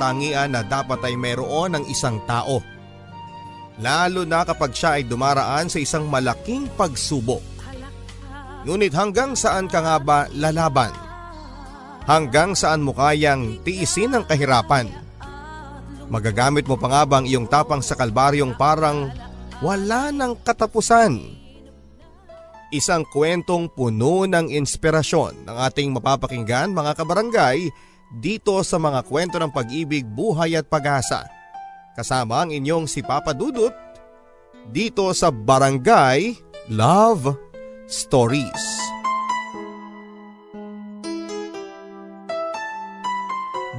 Katangian na dapat ay meron ng isang tao. Lalo na kapag siya ay dumaraan sa isang malaking pagsubok. Ngunit hanggang saan ka nga ba lalaban? Hanggang saan mo kayang tiisin ang kahirapan? Magagamit mo pa nga bang iyong tapang sa kalbaryong parang wala ng katapusan? Isang kwentong puno ng inspirasyon ng ating mapapakinggan mga kabarangay dito sa mga kwento ng pag-ibig, buhay at pag-asa. Kasama ang inyong si Papa Dudut dito sa Barangay Love Stories.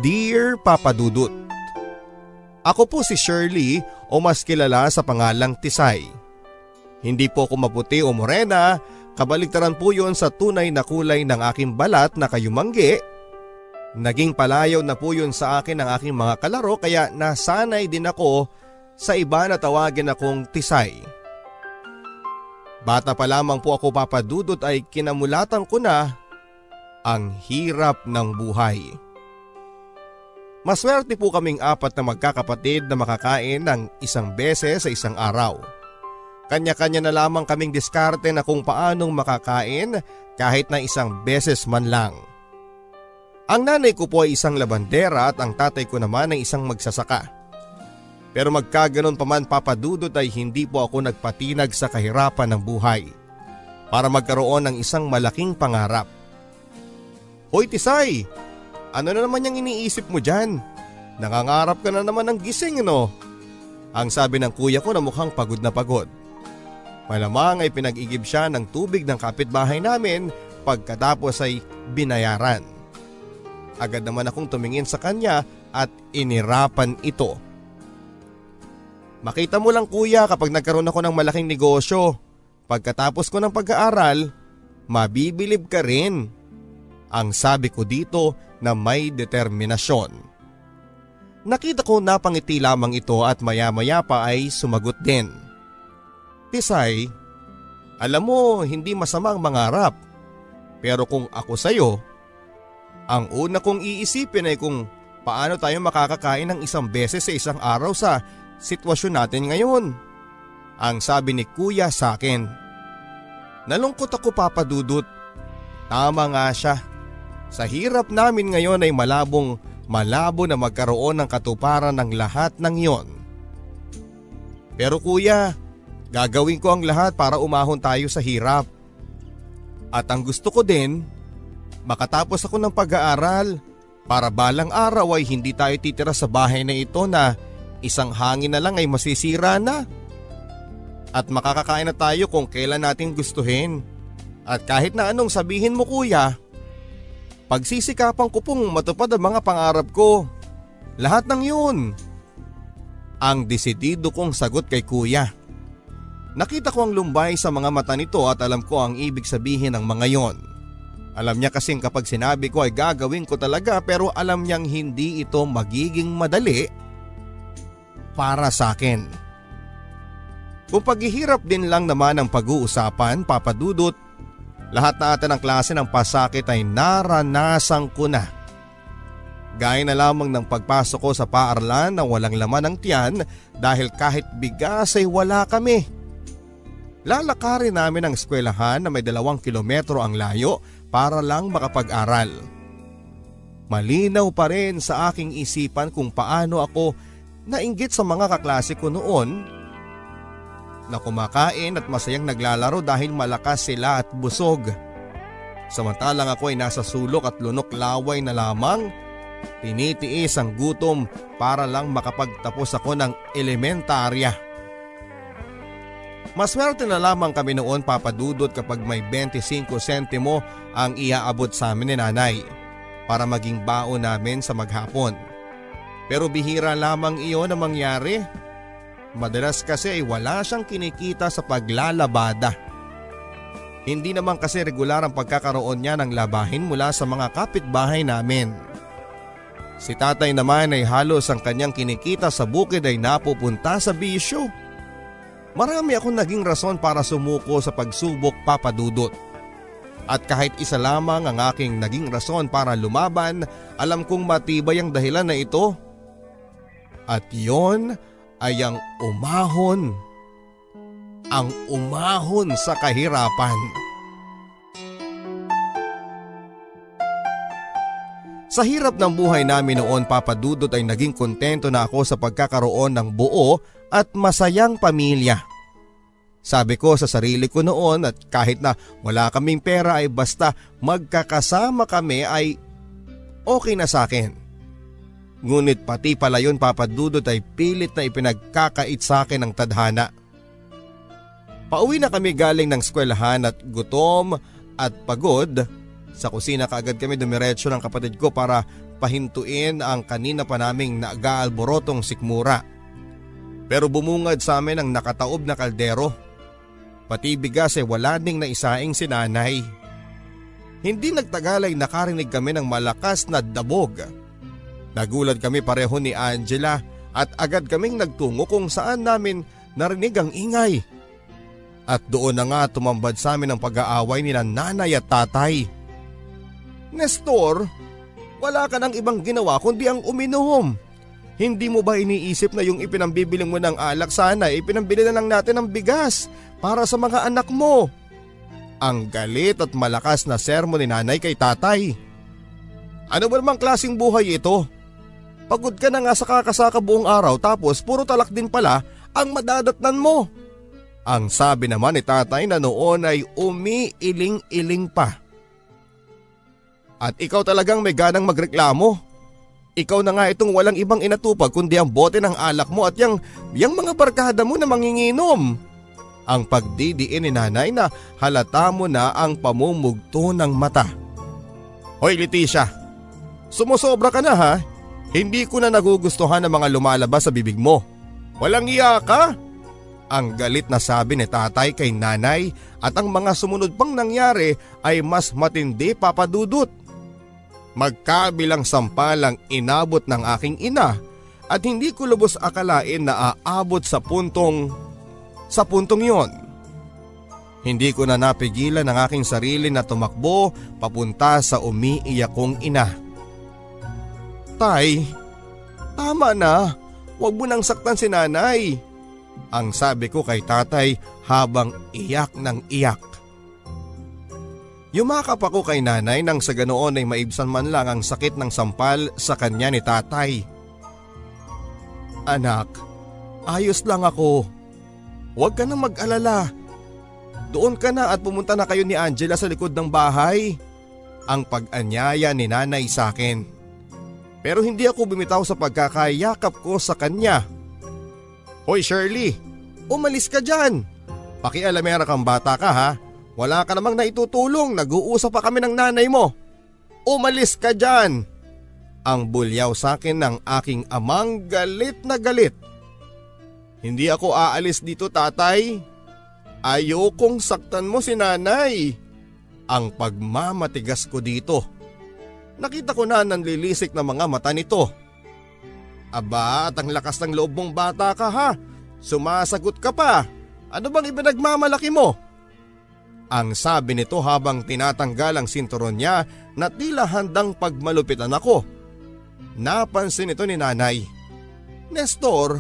Dear Papa Dudut, Ako po si Shirley o mas kilala sa pangalang Tisay. Hindi po ako maputi o morena, kabaligtaran po yon sa tunay na kulay ng aking balat na kayumanggi Naging palayaw na po yun sa akin ng aking mga kalaro kaya nasanay din ako sa iba na tawagin akong tisay. Bata pa lamang po ako papadudot ay kinamulatan ko na ang hirap ng buhay. Maswerte po kaming apat na magkakapatid na makakain ng isang beses sa isang araw. Kanya-kanya na lamang kaming diskarte na kung paanong makakain kahit na isang beses man lang. Ang nanay ko po ay isang labandera at ang tatay ko naman ay isang magsasaka. Pero magkaganon pa man papadudot ay hindi po ako nagpatinag sa kahirapan ng buhay para magkaroon ng isang malaking pangarap. Hoy Tisay, ano na naman yung iniisip mo dyan? Nangangarap ka na naman ng gising no? Ang sabi ng kuya ko na mukhang pagod na pagod. Malamang ay pinag-igib siya ng tubig ng kapitbahay namin pagkatapos ay binayaran. Agad naman akong tumingin sa kanya at inirapan ito. Makita mo lang kuya kapag nagkaroon ako ng malaking negosyo. Pagkatapos ko ng pag-aaral, mabibilib ka rin. Ang sabi ko dito na may determinasyon. Nakita ko napangiti lamang ito at maya-maya pa ay sumagot din. Tisay, alam mo hindi masamang mangarap. Pero kung ako sa'yo, ang una kong iisipin ay kung paano tayo makakakain ng isang beses sa isang araw sa sitwasyon natin ngayon. Ang sabi ni kuya sa akin. Nalungkot ako papadudot. Tama nga siya. Sa hirap namin ngayon ay malabong malabo na magkaroon ng katuparan ng lahat ng iyon. Pero kuya, Gagawin ko ang lahat para umahon tayo sa hirap. At ang gusto ko din, makatapos ako ng pag-aaral para balang araw ay hindi tayo titira sa bahay na ito na isang hangin na lang ay masisira na. At makakakain na tayo kung kailan natin gustuhin. At kahit na anong sabihin mo kuya, pagsisikapan ko pong matupad ang mga pangarap ko. Lahat ng yun. Ang desidido kong sagot kay kuya. Nakita ko ang lumbay sa mga mata nito at alam ko ang ibig sabihin ng mga yon. Alam niya kasing kapag sinabi ko ay gagawin ko talaga pero alam niyang hindi ito magiging madali para sa akin. Kung paghihirap din lang naman ang pag-uusapan, papadudot, lahat na ata ng klase ng pasakit ay naranasan ko na. Gaya na lamang ng pagpasok ko sa paaralan na walang laman ng tiyan dahil kahit bigas ay wala kami. Lalakarin namin ang eskwelahan na may dalawang kilometro ang layo para lang makapag-aral. Malinaw pa rin sa aking isipan kung paano ako nainggit sa mga kaklase ko noon na kumakain at masayang naglalaro dahil malakas sila at busog. Samantalang ako ay nasa sulok at lunok laway na lamang, tinitiis ang gutom para lang makapagtapos ako ng elementarya. Maswerte na lamang kami noon papadudot kapag may 25 sentimo ang iaabot sa amin ni nanay para maging baon namin sa maghapon. Pero bihira lamang iyon na mangyari. Madalas kasi ay wala siyang kinikita sa paglalabada. Hindi naman kasi regular ang pagkakaroon niya ng labahin mula sa mga kapitbahay namin. Si tatay naman ay halos ang kanyang kinikita sa bukid ay napupunta sa bisyo. Marami akong naging rason para sumuko sa pagsubok papadudot. At kahit isa lamang ang aking naging rason para lumaban, alam kong matibay ang dahilan na ito. At yon ay ang umahon. Ang umahon sa kahirapan. Sa hirap ng buhay namin noon papadudot ay naging kontento na ako sa pagkakaroon ng buo at masayang pamilya. Sabi ko sa sarili ko noon at kahit na wala kaming pera ay basta magkakasama kami ay okay na sa akin. Ngunit pati pala yun papadudot ay pilit na ipinagkakait sa akin ng tadhana. Pauwi na kami galing ng skwelahan at gutom at pagod sa kusina kaagad kami dumiretso ng kapatid ko para pahintuin ang kanina pa naming nag-aalborotong sikmura. Pero bumungad sa amin ang nakataob na kaldero. Pati bigas ay wala ding naisaing si nanay. Hindi nagtagal ay nakarinig kami ng malakas na dabog. Nagulat kami pareho ni Angela at agad kaming nagtungo kung saan namin narinig ang ingay. At doon na nga tumambad sa amin ang pag-aaway ni nanay at tatay. Nestor, wala ka nang ibang ginawa kundi ang uminom. Hindi mo ba iniisip na yung ipinambibili mo ng alak sana ipinambili na lang natin ng bigas para sa mga anak mo? Ang galit at malakas na sermo ni nanay kay tatay. Ano ba namang klaseng buhay ito? Pagod ka na nga sa kakasaka buong araw tapos puro talak din pala ang madadatnan mo. Ang sabi naman ni tatay na noon ay umiiling-iling pa. At ikaw talagang may ganang magreklamo. Ikaw na nga itong walang ibang inatupag kundi ang bote ng alak mo at yung, yung mga barkada mo na manginginom. Ang pagdidiin ni nanay na halata mo na ang pamumugto ng mata. Hoy Leticia, sumusobra ka na ha. Hindi ko na nagugustuhan ang mga lumalabas sa bibig mo. Walang iya ka? Ang galit na sabi ni tatay kay nanay at ang mga sumunod pang nangyari ay mas matindi papadudot. Magkabilang sampalang inabot ng aking ina at hindi ko lubos akalain na aabot sa puntong sa puntong yon. Hindi ko na napigilan ang aking sarili na tumakbo papunta sa umiiyak kong ina. Tay, tama na. Huwag mo nang saktan si nanay. Ang sabi ko kay tatay habang iyak ng iyak. Yumakap ako kay nanay nang sa ganoon ay maibsan man lang ang sakit ng sampal sa kanya ni tatay. Anak, ayos lang ako. Huwag ka na mag-alala. Doon ka na at pumunta na kayo ni Angela sa likod ng bahay. Ang pag-anyaya ni nanay sa akin. Pero hindi ako bumitaw sa pagkakayakap ko sa kanya. Hoy Shirley, umalis ka dyan. Pakialamera kang bata ka ha. Wala ka namang naitutulong, nag-uusap pa kami ng nanay mo. Umalis ka dyan. Ang bulyaw sa akin ng aking amang galit na galit. Hindi ako aalis dito tatay. Ayokong saktan mo si nanay. Ang pagmamatigas ko dito. Nakita ko na nanlilisik na mga mata nito. Aba at ang lakas ng loob mong bata ka ha. Sumasagot ka pa. Ano bang ibinagmamalaki mo? Ang sabi nito habang tinatanggal ang sinturon niya na tila handang pagmalupitan ako. Napansin ito ni nanay. Nestor,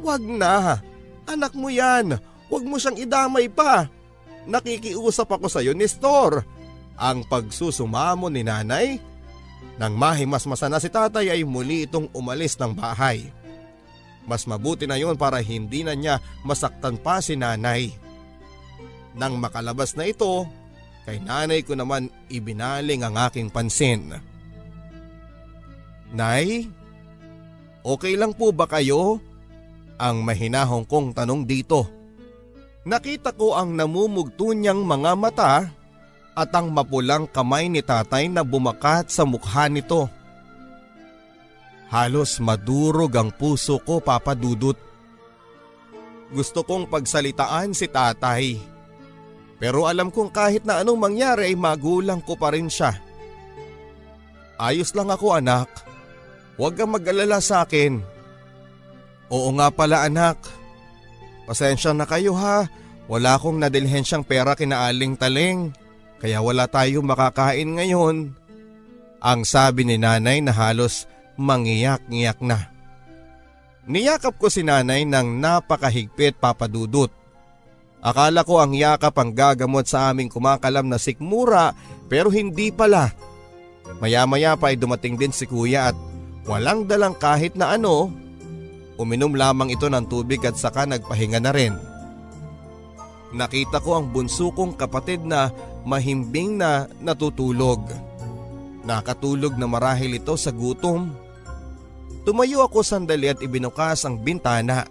wag na. Anak mo yan. Huwag mo siyang idamay pa. Nakikiusap ako sa iyo, Nestor. Ang pagsusumamo ni nanay. Nang mahimasmasa na si tatay ay muli itong umalis ng bahay. Mas mabuti na yon para hindi na niya masaktan pa si nanay. Nang makalabas na ito, kay nanay ko naman ibinaling ang aking pansin. Nay, okay lang po ba kayo? Ang mahinahong kong tanong dito. Nakita ko ang namumugto niyang mga mata at ang mapulang kamay ni tatay na bumakat sa mukha nito. Halos madurog ang puso ko papadudot. Gusto kong pagsalitaan si tatay. Pero alam kong kahit na anong mangyari ay magulang ko pa rin siya. Ayos lang ako anak. Huwag kang mag-alala sa akin. Oo nga pala anak. Pasensya na kayo ha. Wala akong nadilhensyang pera kina Aling Taleng. Kaya wala tayong makakain ngayon. Ang sabi ni nanay na halos mangiyak-ngiyak na. Niyakap ko si nanay ng napakahigpit papadudot. Akala ko ang yakap ang gagamot sa aming kumakalam na sikmura pero hindi pala. Maya-maya pa ay dumating din si kuya at walang dalang kahit na ano. Uminom lamang ito ng tubig at saka nagpahinga na rin. Nakita ko ang bunso kong kapatid na mahimbing na natutulog. Nakatulog na marahil ito sa gutom. Tumayo ako sandali at ibinukas ang bintana.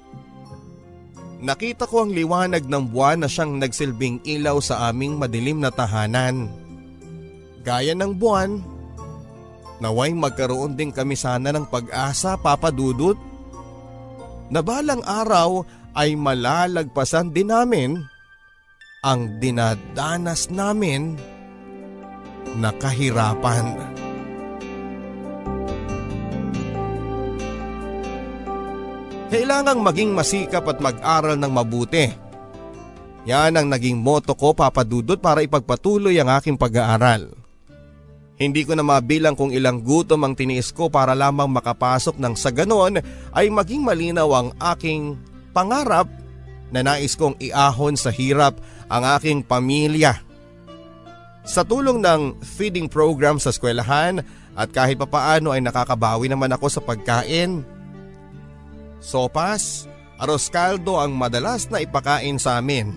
Nakita ko ang liwanag ng buwan na siyang nagsilbing ilaw sa aming madilim na tahanan. Gaya ng buwan, naway magkaroon din kami sana ng pag-asa papadudot. Nabalang araw ay malalagpasan din namin ang dinadanas namin na kahirapan. Kailangang maging masikap at mag-aral ng mabuti. Yan ang naging moto ko papadudot para ipagpatuloy ang aking pag-aaral. Hindi ko na mabilang kung ilang gutom ang tiniis ko para lamang makapasok ng sa ganon ay maging malinaw ang aking pangarap na nais kong iahon sa hirap ang aking pamilya. Sa tulong ng feeding program sa eskwelahan at kahit papaano ay nakakabawi naman ako sa pagkain. Sopas, aros kaldo ang madalas na ipakain sa amin.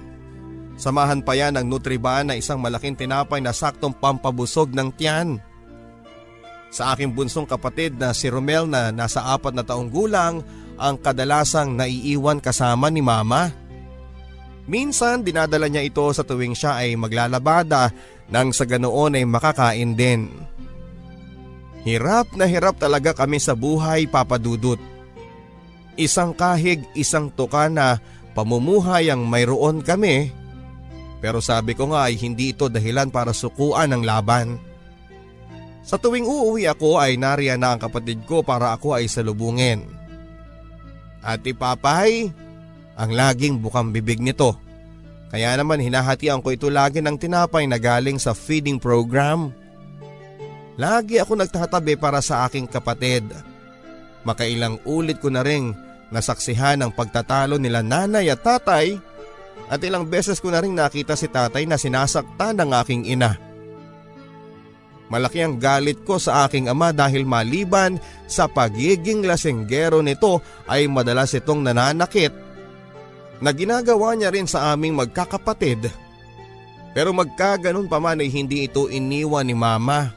Samahan pa yan ng Nutriban na isang malaking tinapay na saktong pampabusog ng tiyan. Sa aking bunsong kapatid na si Romel na nasa apat na taong gulang ang kadalasang naiiwan kasama ni mama. Minsan dinadala niya ito sa tuwing siya ay maglalabada nang sa ganoon ay makakain din. Hirap na hirap talaga kami sa buhay papadudot. Isang kahig, isang tuka na pamumuhay ang mayroon kami. Pero sabi ko nga ay hindi ito dahilan para sukuan ang laban. Sa tuwing uuwi ako ay nariyan na ang kapatid ko para ako ay salubungin. Ate Papay, ang laging bukang bibig nito. Kaya naman hinahatian ko ito lagi ng tinapay na galing sa feeding program. Lagi ako nagtatabi para sa aking kapatid. Makailang ulit ko na ring nasaksihan ang pagtatalo nila nanay at tatay at ilang beses ko na ring nakita si tatay na sinasaktan ng aking ina. Malaki ang galit ko sa aking ama dahil maliban sa pagiging lasenggero nito ay madalas itong nananakit na ginagawa niya rin sa aming magkakapatid. Pero magkaganon pa man ay hindi ito iniwan ni mama.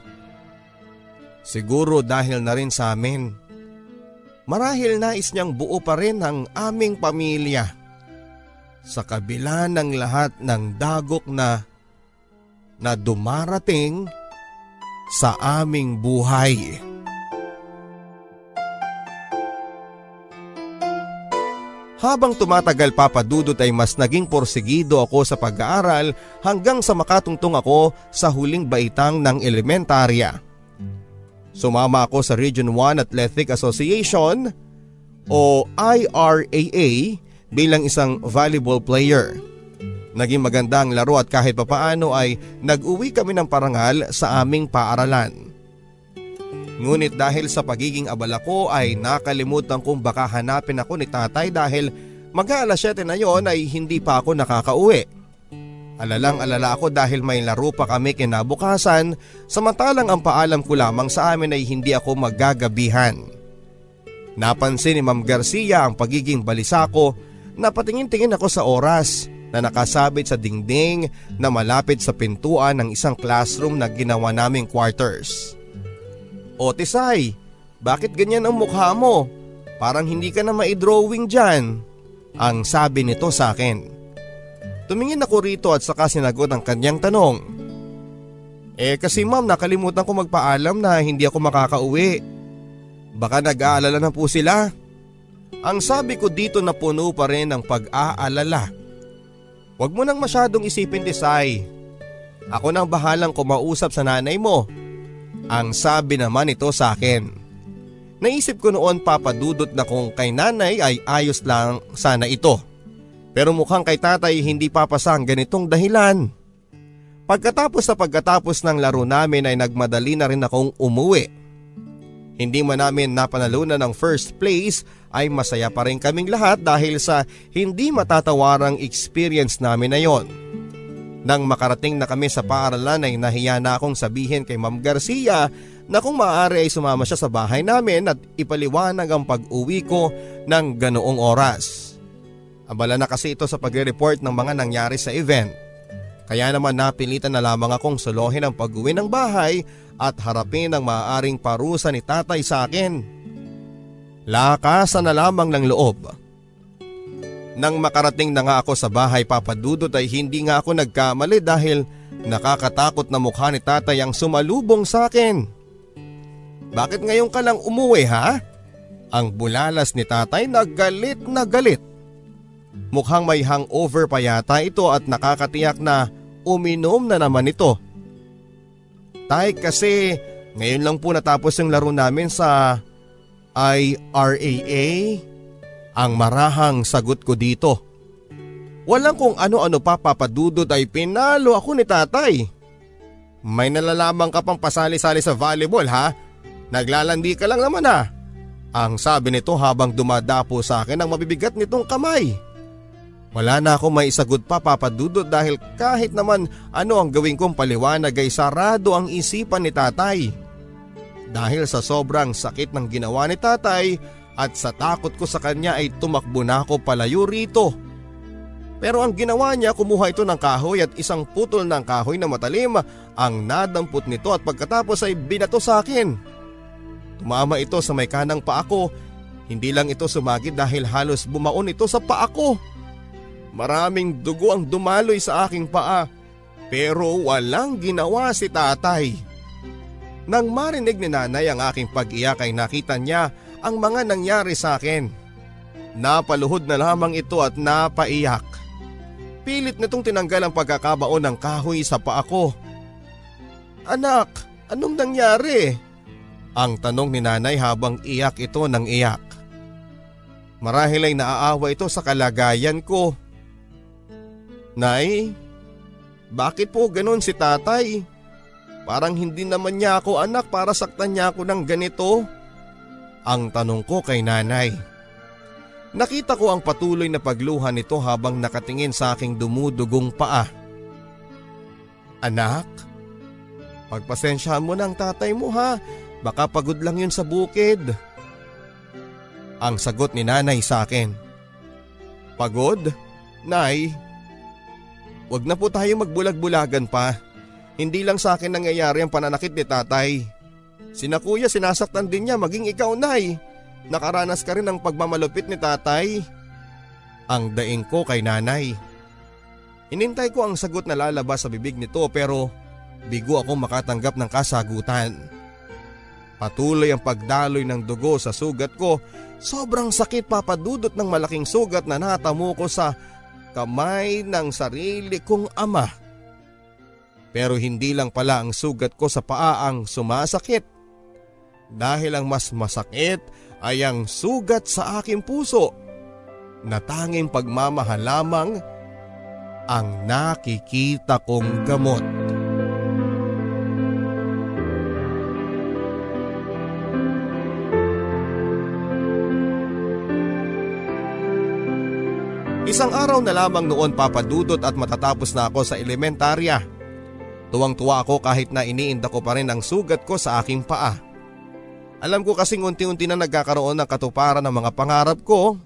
Siguro dahil na rin sa amin. Marahil nais niyang buo pa rin ang aming pamilya. Sa kabila ng lahat ng dagok na na dumarating sa aming buhay. Habang tumatagal papadudot ay mas naging porsigido ako sa pag-aaral hanggang sa makatungtong ako sa huling baitang ng elementarya. Sumama ako sa Region 1 Athletic Association o IRAA bilang isang volleyball player. Naging maganda ang laro at kahit papaano ay nag-uwi kami ng parangal sa aming paaralan. Ngunit dahil sa pagiging abala ko ay nakalimutan kong baka hanapin ako ni tatay dahil mag-aalas 7 na yon ay hindi pa ako nakakauwi. Alalang alala ako dahil may laro pa kami kinabukasan samantalang ang paalam ko lamang sa amin ay hindi ako magagabihan. Napansin ni Ma'am Garcia ang pagiging balisa ko na patingin-tingin ako sa oras na nakasabit sa dingding na malapit sa pintuan ng isang classroom na ginawa naming quarters. O Tisay, bakit ganyan ang mukha mo? Parang hindi ka na maidrawing dyan. Ang sabi nito sa akin. Tumingin ako rito at saka sinagot ang kanyang tanong. Eh kasi ma'am nakalimutan ko magpaalam na hindi ako makakauwi. Baka nag-aalala na po sila. Ang sabi ko dito na puno pa rin ng pag-aalala. Huwag mo nang masyadong isipin Tisay. Ako nang bahalang kumausap sa nanay mo ang sabi naman ito sa akin. Naisip ko noon papadudot na kung kay nanay ay ayos lang sana ito. Pero mukhang kay tatay hindi papasang ganitong dahilan. Pagkatapos na pagkatapos ng laro namin ay nagmadali na rin akong umuwi. Hindi man namin napanalunan ng first place ay masaya pa rin kaming lahat dahil sa hindi matatawarang experience namin na yon. Nang makarating na kami sa paaralan ay nahiya na akong sabihin kay Ma'am Garcia na kung maaari ay sumama siya sa bahay namin at ipaliwanag ang pag-uwi ko ng ganoong oras. Abala na kasi ito sa pagre-report ng mga nangyari sa event. Kaya naman napilitan na lamang akong solohin ang pag-uwi ng bahay at harapin ang maaaring parusa ni tatay sa akin. Lakasan na lamang ng loob nang makarating na nga ako sa bahay papadudot ay hindi nga ako nagkamali dahil nakakatakot na mukha ni tatay ang sumalubong sa akin. Bakit ngayon ka lang umuwi ha? Ang bulalas ni tatay na galit na galit. Mukhang may hangover pa yata ito at nakakatiyak na uminom na naman ito. Tay kasi ngayon lang po natapos yung laro namin sa IRAA. Ang marahang sagot ko dito. Walang kung ano-ano pa papadudod ay pinalo ako ni tatay. May nalalaman ka pang pasali-sali sa volleyball ha? Naglalandi ka lang naman ha? Ang sabi nito habang dumadapo sa akin ang mabibigat nitong kamay. Wala na akong may isagot pa papadudod dahil kahit naman ano ang gawin kong paliwanag ay sarado ang isipan ni tatay. Dahil sa sobrang sakit ng ginawa ni tatay at sa takot ko sa kanya ay tumakbo na ako palayo rito. Pero ang ginawa niya kumuha ito ng kahoy at isang putol ng kahoy na matalim ang nadampot nito at pagkatapos ay binato sa akin. Tumama ito sa may kanang paa ko. Hindi lang ito sumagid dahil halos bumaon ito sa paa ko. Maraming dugo ang dumaloy sa aking paa pero walang ginawa si tatay. Nang marinig ni nanay ang aking pag-iyak ay nakita niya ang mga nangyari sa akin. Napaluhod na lamang ito at napaiyak. Pilit nitong tinanggal ang pagkakabaon ng kahoy sa paa ko. Anak, anong nangyari? Ang tanong ni nanay habang iyak ito ng iyak. Marahil ay naaawa ito sa kalagayan ko. Nay, bakit po ganon si tatay? Parang hindi naman niya ako anak para saktan niya ako ng ganito. Ang tanong ko kay nanay. Nakita ko ang patuloy na pagluha nito habang nakatingin sa aking dumudugong paa. Anak, pagpasensyahan mo ng tatay mo ha, baka pagod lang yun sa bukid. Ang sagot ni nanay sa akin. Pagod? Nay, wag na po tayo magbulag-bulagan pa. Hindi lang sa akin nangyayari ang pananakit ni tatay. Sina kuya sinasaktan din niya maging ikaw nay. Nakaranas ka rin ng pagmamalupit ni tatay. Ang daing ko kay nanay. Inintay ko ang sagot na lalabas sa bibig nito pero bigo ako makatanggap ng kasagutan. Patuloy ang pagdaloy ng dugo sa sugat ko. Sobrang sakit papadudot ng malaking sugat na natamo ko sa kamay ng sarili kong ama. Pero hindi lang pala ang sugat ko sa paa ang sumasakit. Dahil ang mas masakit ay ang sugat sa aking puso na tanging pagmamahal lamang ang nakikita kong gamot. Isang araw na lamang noon papadudot at matatapos na ako sa elementarya. Tuwang-tuwa ako kahit na iniinda ko pa rin ang sugat ko sa aking paa. Alam ko kasing unti-unti na nagkakaroon ng katuparan ng mga pangarap ko.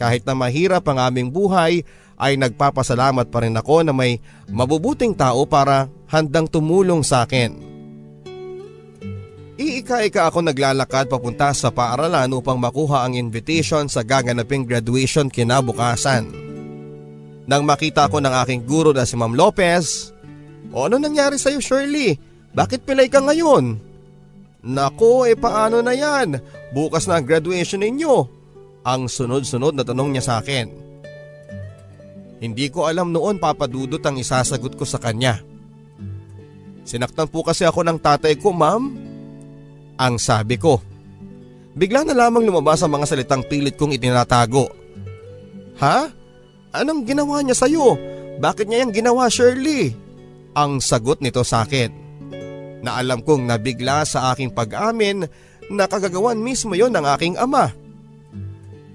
Kahit na mahirap ang aming buhay ay nagpapasalamat pa rin ako na may mabubuting tao para handang tumulong sa akin. Iika-ika ako naglalakad papunta sa paaralan upang makuha ang invitation sa gaganaping graduation kinabukasan. Nang makita ko ng aking guro na si Ma'am Lopez, O ano nangyari sa'yo Shirley? Bakit pilay ka ngayon? Nako, eh paano na yan? Bukas na ang graduation ninyo. Ang sunod-sunod na tanong niya sa akin. Hindi ko alam noon papadudot ang isasagot ko sa kanya. Sinaktan po kasi ako ng tatay ko, ma'am. Ang sabi ko. Bigla na lamang lumabas ang mga salitang pilit kong itinatago. Ha? Anong ginawa niya sa'yo? Bakit niya yung ginawa Shirley? Ang sagot nito sa akin. Na alam kong nabigla sa aking pag-amin na kagagawan mismo yon ng aking ama.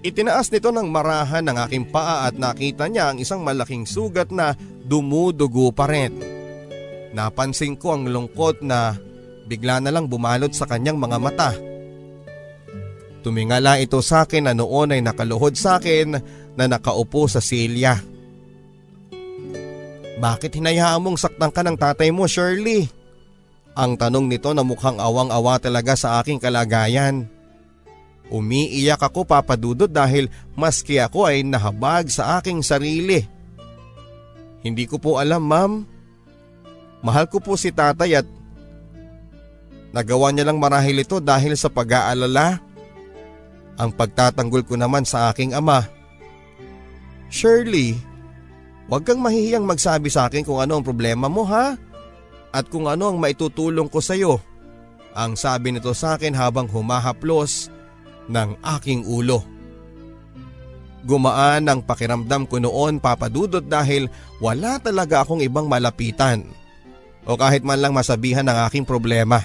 Itinaas nito ng marahan ng aking paa at nakita niya ang isang malaking sugat na dumudugo pa rin. Napansin ko ang lungkot na bigla na lang bumalot sa kanyang mga mata. Tumingala ito sa akin na noon ay nakaluhod sa akin na nakaupo sa silya. Bakit hinayaan mong saktan ka ng tatay mo Shirley? Ang tanong nito na mukhang awang-awa talaga sa aking kalagayan. Umiiyak ako papadudod dahil maski ako ay nahabag sa aking sarili. Hindi ko po alam ma'am. Mahal ko po si tatay at nagawa niya lang marahil ito dahil sa pag-aalala. Ang pagtatanggol ko naman sa aking ama Shirley, huwag kang mahihiyang magsabi sa akin kung ano ang problema mo ha? At kung ano ang maitutulong ko sa iyo. Ang sabi nito sa akin habang humahaplos ng aking ulo. Gumaan ang pakiramdam ko noon papadudot dahil wala talaga akong ibang malapitan. O kahit man lang masabihan ng aking problema.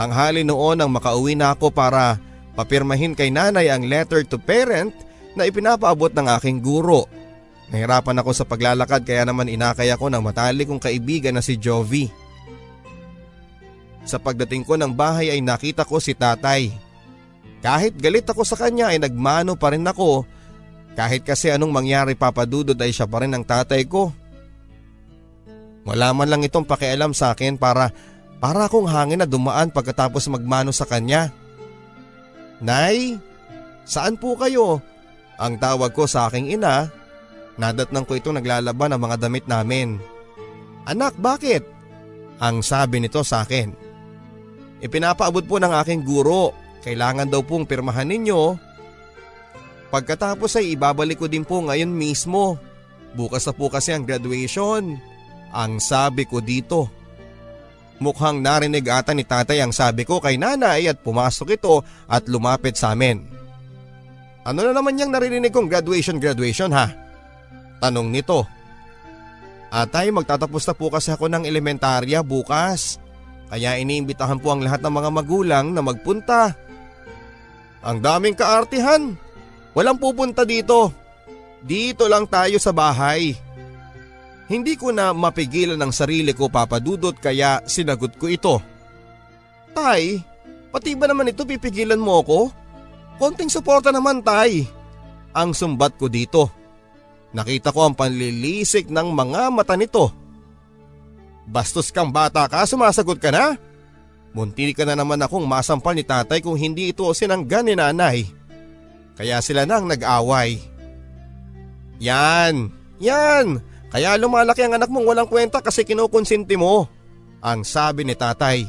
Tanghali noon ang makauwi na ako para papirmahin kay nanay ang letter to parent na ipinapaabot ng aking guro. Nahirapan ako sa paglalakad kaya naman inakay ako ng matalik kong kaibigan na si Jovi. Sa pagdating ko ng bahay ay nakita ko si tatay. Kahit galit ako sa kanya ay nagmano pa rin ako kahit kasi anong mangyari papadudod ay siya pa rin ang tatay ko. Wala man lang itong pakialam sa akin para para akong hangin na dumaan pagkatapos magmano sa kanya. Nay, saan po kayo? Ang tawag ko sa aking ina, nadatnang ko itong naglalaban ng mga damit namin. Anak, bakit? Ang sabi nito sa akin. Ipinapaabot po ng aking guro, kailangan daw pong pirmahan ninyo. Pagkatapos ay ibabalik ko din po ngayon mismo. Bukas na po kasi ang graduation. Ang sabi ko dito. Mukhang narinig ata ni tatay ang sabi ko kay nanay at pumasok ito at lumapit sa amin. Ano na naman yung naririnig kong graduation graduation ha? Tanong nito. Atay magtatapos na po kasi ako ng elementarya bukas. Kaya iniimbitahan po ang lahat ng mga magulang na magpunta. Ang daming kaartihan. Walang pupunta dito. Dito lang tayo sa bahay. Hindi ko na mapigilan ang sarili ko papadudot kaya sinagot ko ito. Tay, pati ba naman ito pipigilan mo ko? Konting suporta naman tay. Ang sumbat ko dito. Nakita ko ang panlilisik ng mga mata nito. Bastos kang bata ka, sumasagot ka na? Munti ka na naman akong masampal ni tatay kung hindi ito sinanggan ni nanay. Kaya sila nang nag-away. Yan, yan, kaya lumalaki ang anak mong walang kwenta kasi kinukonsinti mo. Ang sabi ni tatay.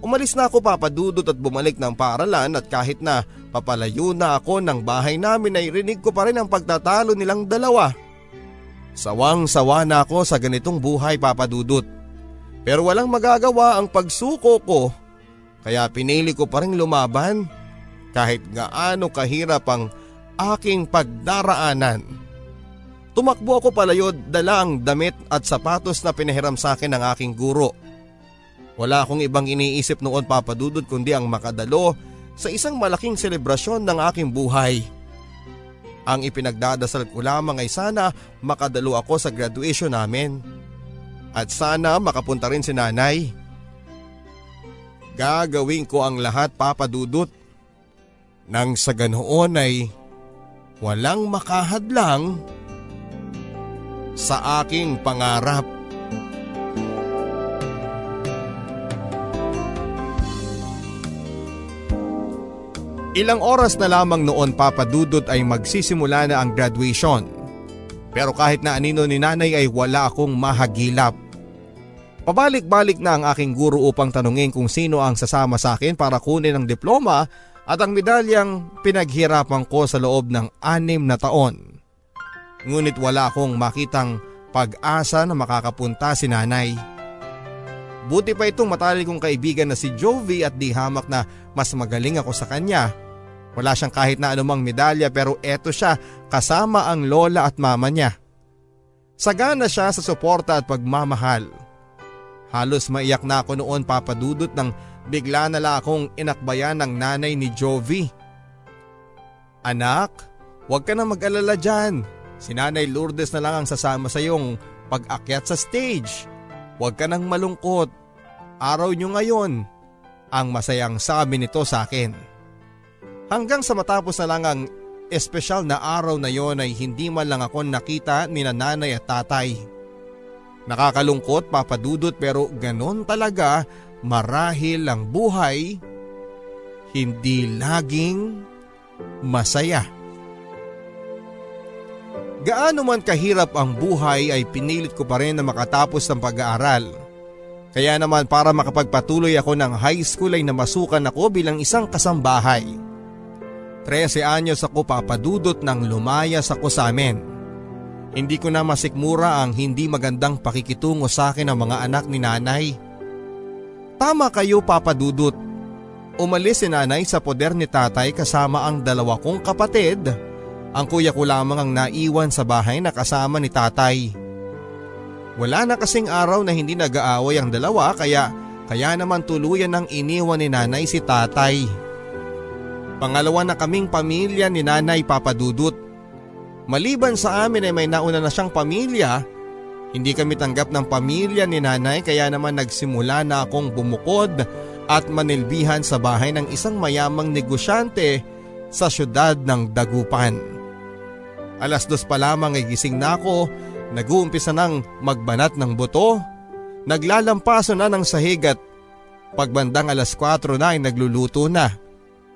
Umalis na ako papadudot at bumalik ng paaralan at kahit na papalayo na ako ng bahay namin ay rinig ko pa rin ang pagtatalo nilang dalawa. Sawang sawa na ako sa ganitong buhay papadudot. Pero walang magagawa ang pagsuko ko kaya pinili ko pa rin lumaban kahit gaano kahirap ang aking pagdaraanan. Tumakbo ako palayod dala ang damit at sapatos na pinahiram sa akin ng aking guro. Wala akong ibang iniisip noon papadudod kundi ang makadalo sa isang malaking selebrasyon ng aking buhay. Ang ipinagdadasal ko lamang ay sana makadalo ako sa graduation namin. At sana makapunta rin si nanay. Gagawin ko ang lahat papadudot. Nang sa ganoon ay walang makahadlang sa aking pangarap. Ilang oras na lamang noon papadudot ay magsisimula na ang graduation. Pero kahit na anino ni nanay ay wala akong mahagilap. Pabalik-balik na ang aking guro upang tanungin kung sino ang sasama sa akin para kunin ang diploma at ang medalyang pinaghirapan ko sa loob ng anim na taon. Ngunit wala akong makitang pag-asa na makakapunta si nanay. Buti pa itong matalik kong kaibigan na si Jovi at di hamak na mas magaling ako sa kanya wala siyang kahit na anumang medalya pero eto siya kasama ang lola at mama niya. Sagana siya sa suporta at pagmamahal. Halos maiyak na ako noon papadudot nang bigla na lang akong inakbayan ng nanay ni Jovi. Anak, huwag ka na mag-alala dyan. Si nanay Lourdes na lang ang sasama sa iyong pag-akyat sa stage. Huwag ka nang malungkot. Araw niyo ngayon. Ang masayang sabi nito sa akin. Hanggang sa matapos na lang ang espesyal na araw na yon ay hindi man lang ako nakita ni nanay at tatay. Nakakalungkot papadudot pero ganon talaga marahil ang buhay hindi laging masaya. Gaano man kahirap ang buhay ay pinilit ko pa rin na makatapos ng pag-aaral. Kaya naman para makapagpatuloy ako ng high school ay namasukan ako bilang isang kasambahay. 13 anyos ako papadudot nang lumayas ako sa amin. Hindi ko na masikmura ang hindi magandang pakikitungo sa akin ng mga anak ni nanay. Tama kayo papadudot. Umalis si nanay sa poder ni tatay kasama ang dalawa kong kapatid. Ang kuya ko lamang ang naiwan sa bahay na kasama ni tatay. Wala na kasing araw na hindi nag-aaway ang dalawa kaya kaya naman tuluyan ng iniwan ni nanay si tatay. Pangalawa na kaming pamilya ni Nanay Papadudut. Maliban sa amin ay may nauna na siyang pamilya, hindi kami tanggap ng pamilya ni Nanay kaya naman nagsimula na akong bumukod at manilbihan sa bahay ng isang mayamang negosyante sa syudad ng Dagupan. Alas dos pa lamang ay gising na ako, nag-uumpisa nang magbanat ng buto, naglalampaso na ng sahig at pagbandang alas 4 na ay nagluluto na.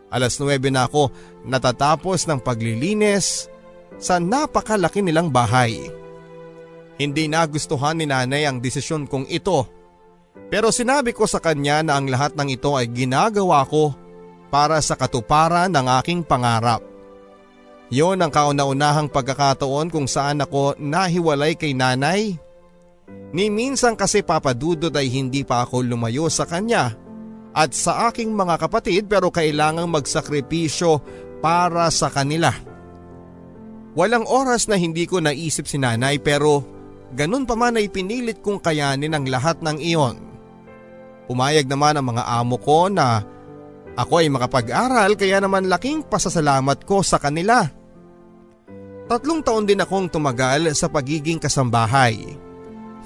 Alas 9 na ako natatapos ng paglilinis sa napakalaki nilang bahay. Hindi nagustuhan ni nanay ang desisyon kong ito. Pero sinabi ko sa kanya na ang lahat ng ito ay ginagawa ko para sa katuparan ng aking pangarap. Yon ang kauna-unahang pagkakataon kung saan ako nahiwalay kay nanay. Ni minsan kasi papadudod ay hindi pa ako lumayo sa kanya at sa aking mga kapatid pero kailangang magsakripisyo para sa kanila. Walang oras na hindi ko naisip si nanay pero ganun pa man ay pinilit kong kayanin ang lahat ng iyon. Pumayag naman ang mga amo ko na ako ay makapag-aral kaya naman laking pasasalamat ko sa kanila. Tatlong taon din akong tumagal sa pagiging kasambahay.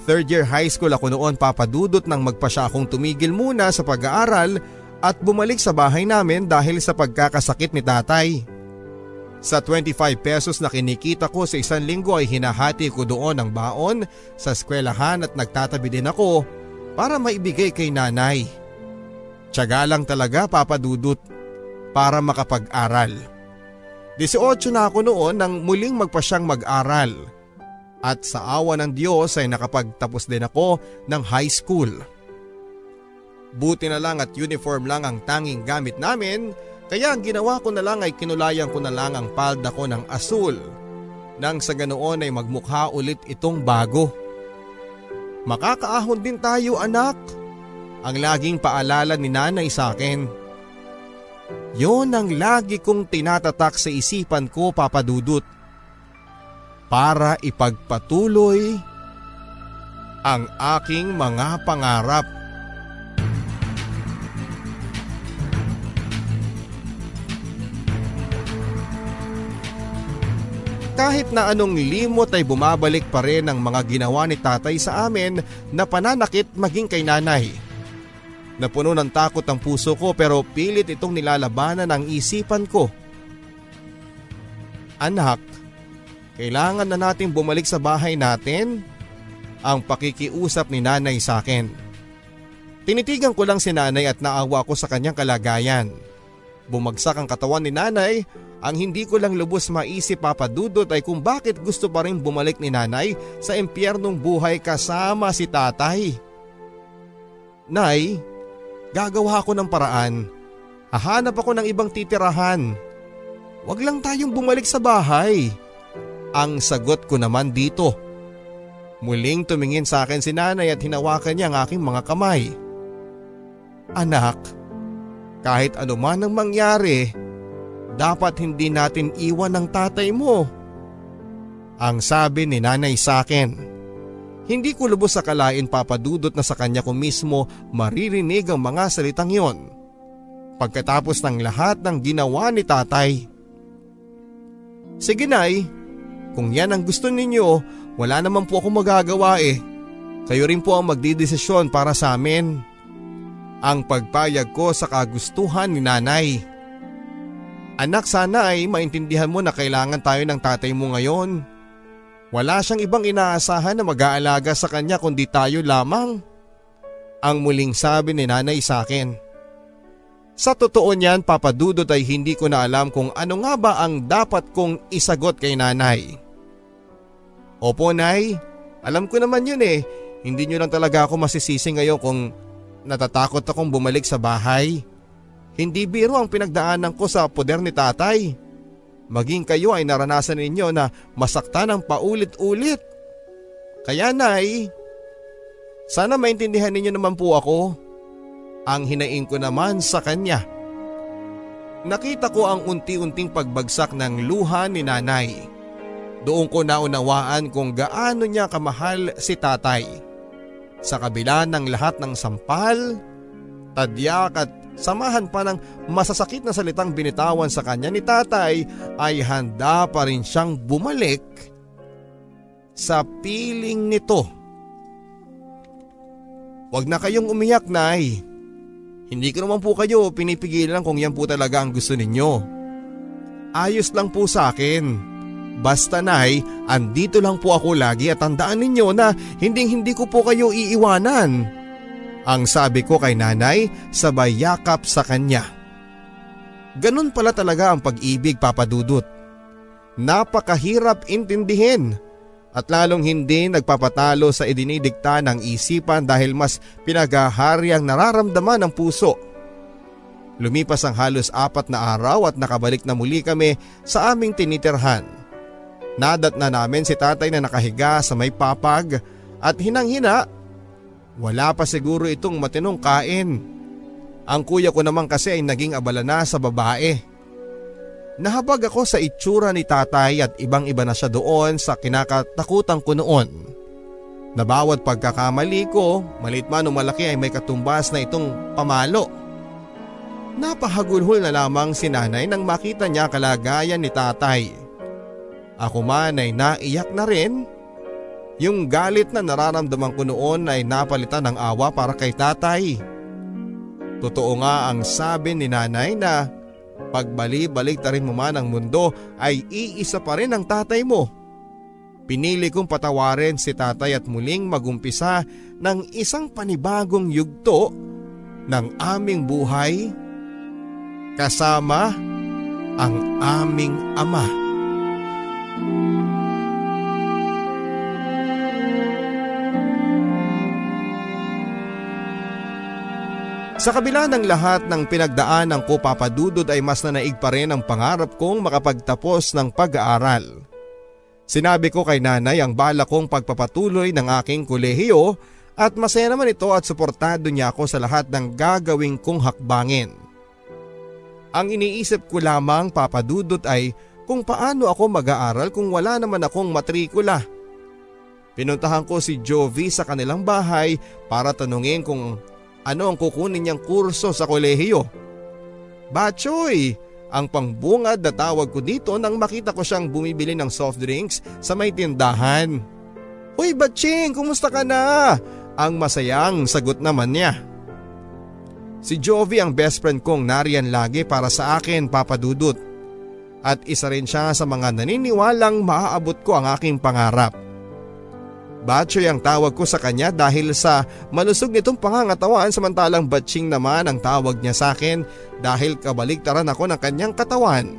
Third year high school ako noon papadudot nang magpasya akong tumigil muna sa pag-aaral at bumalik sa bahay namin dahil sa pagkakasakit ni tatay. Sa 25 pesos na kinikita ko sa isang linggo ay hinahati ko doon ang baon sa eskwelahan at nagtatabi din ako para maibigay kay nanay. Tiyaga lang talaga papadudot para makapag-aral. 18 na ako noon nang muling magpasyang mag-aral. At sa awa ng Diyos ay nakapagtapos din ako ng high school. Buti na lang at uniform lang ang tanging gamit namin kaya ang ginawa ko na lang ay kinulayan ko na lang ang palda ko ng asul nang sa ganoon ay magmukha ulit itong bago. Makakaahon din tayo anak. Ang laging paalala ni nanay sa akin. Yon ang lagi kong tinatatak sa isipan ko papadudot. Para ipagpatuloy ang aking mga pangarap. Kahit na anong limot ay bumabalik pa rin ang mga ginawa ni tatay sa amin na pananakit maging kay nanay. Napuno ng takot ang puso ko pero pilit itong nilalabanan ang isipan ko. Anak, kailangan na nating bumalik sa bahay natin ang pakikiusap ni nanay sa akin. Tinitigan ko lang si nanay at naawa ko sa kanyang kalagayan. Bumagsak ang katawan ni nanay ang hindi ko lang lubos maisip papadudot ay kung bakit gusto pa rin bumalik ni nanay sa impyernong buhay kasama si tatay. Nay, gagawa ako ng paraan. Hahanap ako ng ibang titirahan. Huwag lang tayong bumalik sa bahay. Ang sagot ko naman dito. Muling tumingin sa akin si nanay at hinawakan niya ang aking mga kamay. Anak, kahit anuman ang mangyari, dapat hindi natin iwan ang tatay mo. Ang sabi ni nanay sa akin. Hindi ko lubos sa kalain papadudot na sa kanya ko mismo maririnig ang mga salitang yon. Pagkatapos ng lahat ng ginawa ni tatay. Sige nay, kung yan ang gusto ninyo, wala naman po ako magagawa eh. Kayo rin po ang magdidesisyon para sa amin. Ang pagpayag ko sa kagustuhan ni nanay. Anak sana ay maintindihan mo na kailangan tayo ng tatay mo ngayon. Wala siyang ibang inaasahan na mag-aalaga sa kanya kundi tayo lamang. Ang muling sabi ni nanay sa akin. Sa totoo niyan papadudot ay hindi ko na alam kung ano nga ba ang dapat kong isagot kay nanay. Opo nay, alam ko naman yun eh. Hindi nyo lang talaga ako masisisi ngayon kung natatakot akong bumalik sa bahay. Hindi biro ang pinagdaanan ko sa poder ni tatay. Maging kayo ay naranasan ninyo na masaktan ng paulit-ulit. Kaya nay, sana maintindihan ninyo naman po ako. Ang hinaing ko naman sa kanya. Nakita ko ang unti-unting pagbagsak ng luha ni nanay. Doon ko naunawaan kung gaano niya kamahal si tatay. Sa kabila ng lahat ng sampal, tadyak at samahan pa ng masasakit na salitang binitawan sa kanya ni tatay ay handa pa rin siyang bumalik sa piling nito. Huwag na kayong umiyak, Nay. Hindi ko naman po kayo pinipigilan kung yan po talaga ang gusto ninyo. Ayos lang po sa akin. Basta Nay, andito lang po ako lagi at tandaan ninyo na hinding hindi ko po kayo iiwanan. Ang sabi ko kay nanay sabay yakap sa kanya. Ganun pala talaga ang pag-ibig papadudot. Napakahirap intindihin at lalong hindi nagpapatalo sa idinidikta ng isipan dahil mas pinagahari ang nararamdaman ng puso. Lumipas ang halos apat na araw at nakabalik na muli kami sa aming tinitirhan. Nadat na namin si tatay na nakahiga sa may papag at hinang-hina. Wala pa siguro itong matinong kain. Ang kuya ko naman kasi ay naging abala na sa babae. Nahabag ako sa itsura ni tatay at ibang iba na siya doon sa kinakatakutan ko noon. Na bawat pagkakamali ko, malit man o malaki ay may katumbas na itong pamalo. Napahagulhol na lamang si nanay nang makita niya kalagayan ni tatay. Ako man ay naiyak na rin. Yung galit na nararamdaman ko noon ay napalitan ng awa para kay tatay. Totoo nga ang sabi ni nanay na Pagbali-balik ta rin mo man ang mundo ay iisa pa rin ang tatay mo. Pinili kong patawarin si tatay at muling magumpisa ng isang panibagong yugto ng aming buhay kasama ang aming ama. Sa kabila ng lahat ng pinagdaanan ko papadudod ay mas nanaig pa rin ang pangarap kong makapagtapos ng pag-aaral. Sinabi ko kay nanay ang bala kong pagpapatuloy ng aking kolehiyo at masaya naman ito at suportado niya ako sa lahat ng gagawing kong hakbangin. Ang iniisip ko lamang papadudot ay kung paano ako mag-aaral kung wala naman akong matrikula. Pinuntahan ko si Jovi sa kanilang bahay para tanungin kung ano ang kukunin niyang kurso sa kolehiyo. Bachoy, ang pangbungad na tawag ko dito nang makita ko siyang bumibili ng soft drinks sa may tindahan. Hoy Batching, kumusta ka na? Ang masayang sagot naman niya. Si Jovi ang best friend kong nariyan lagi para sa akin papadudot. At isa rin siya sa mga naniniwalang maaabot ko ang aking pangarap. Batchoy ang tawag ko sa kanya dahil sa malusog nitong pangangatawan samantalang Batching naman ang tawag niya sa akin dahil kabaliktaran ako ng kanyang katawan.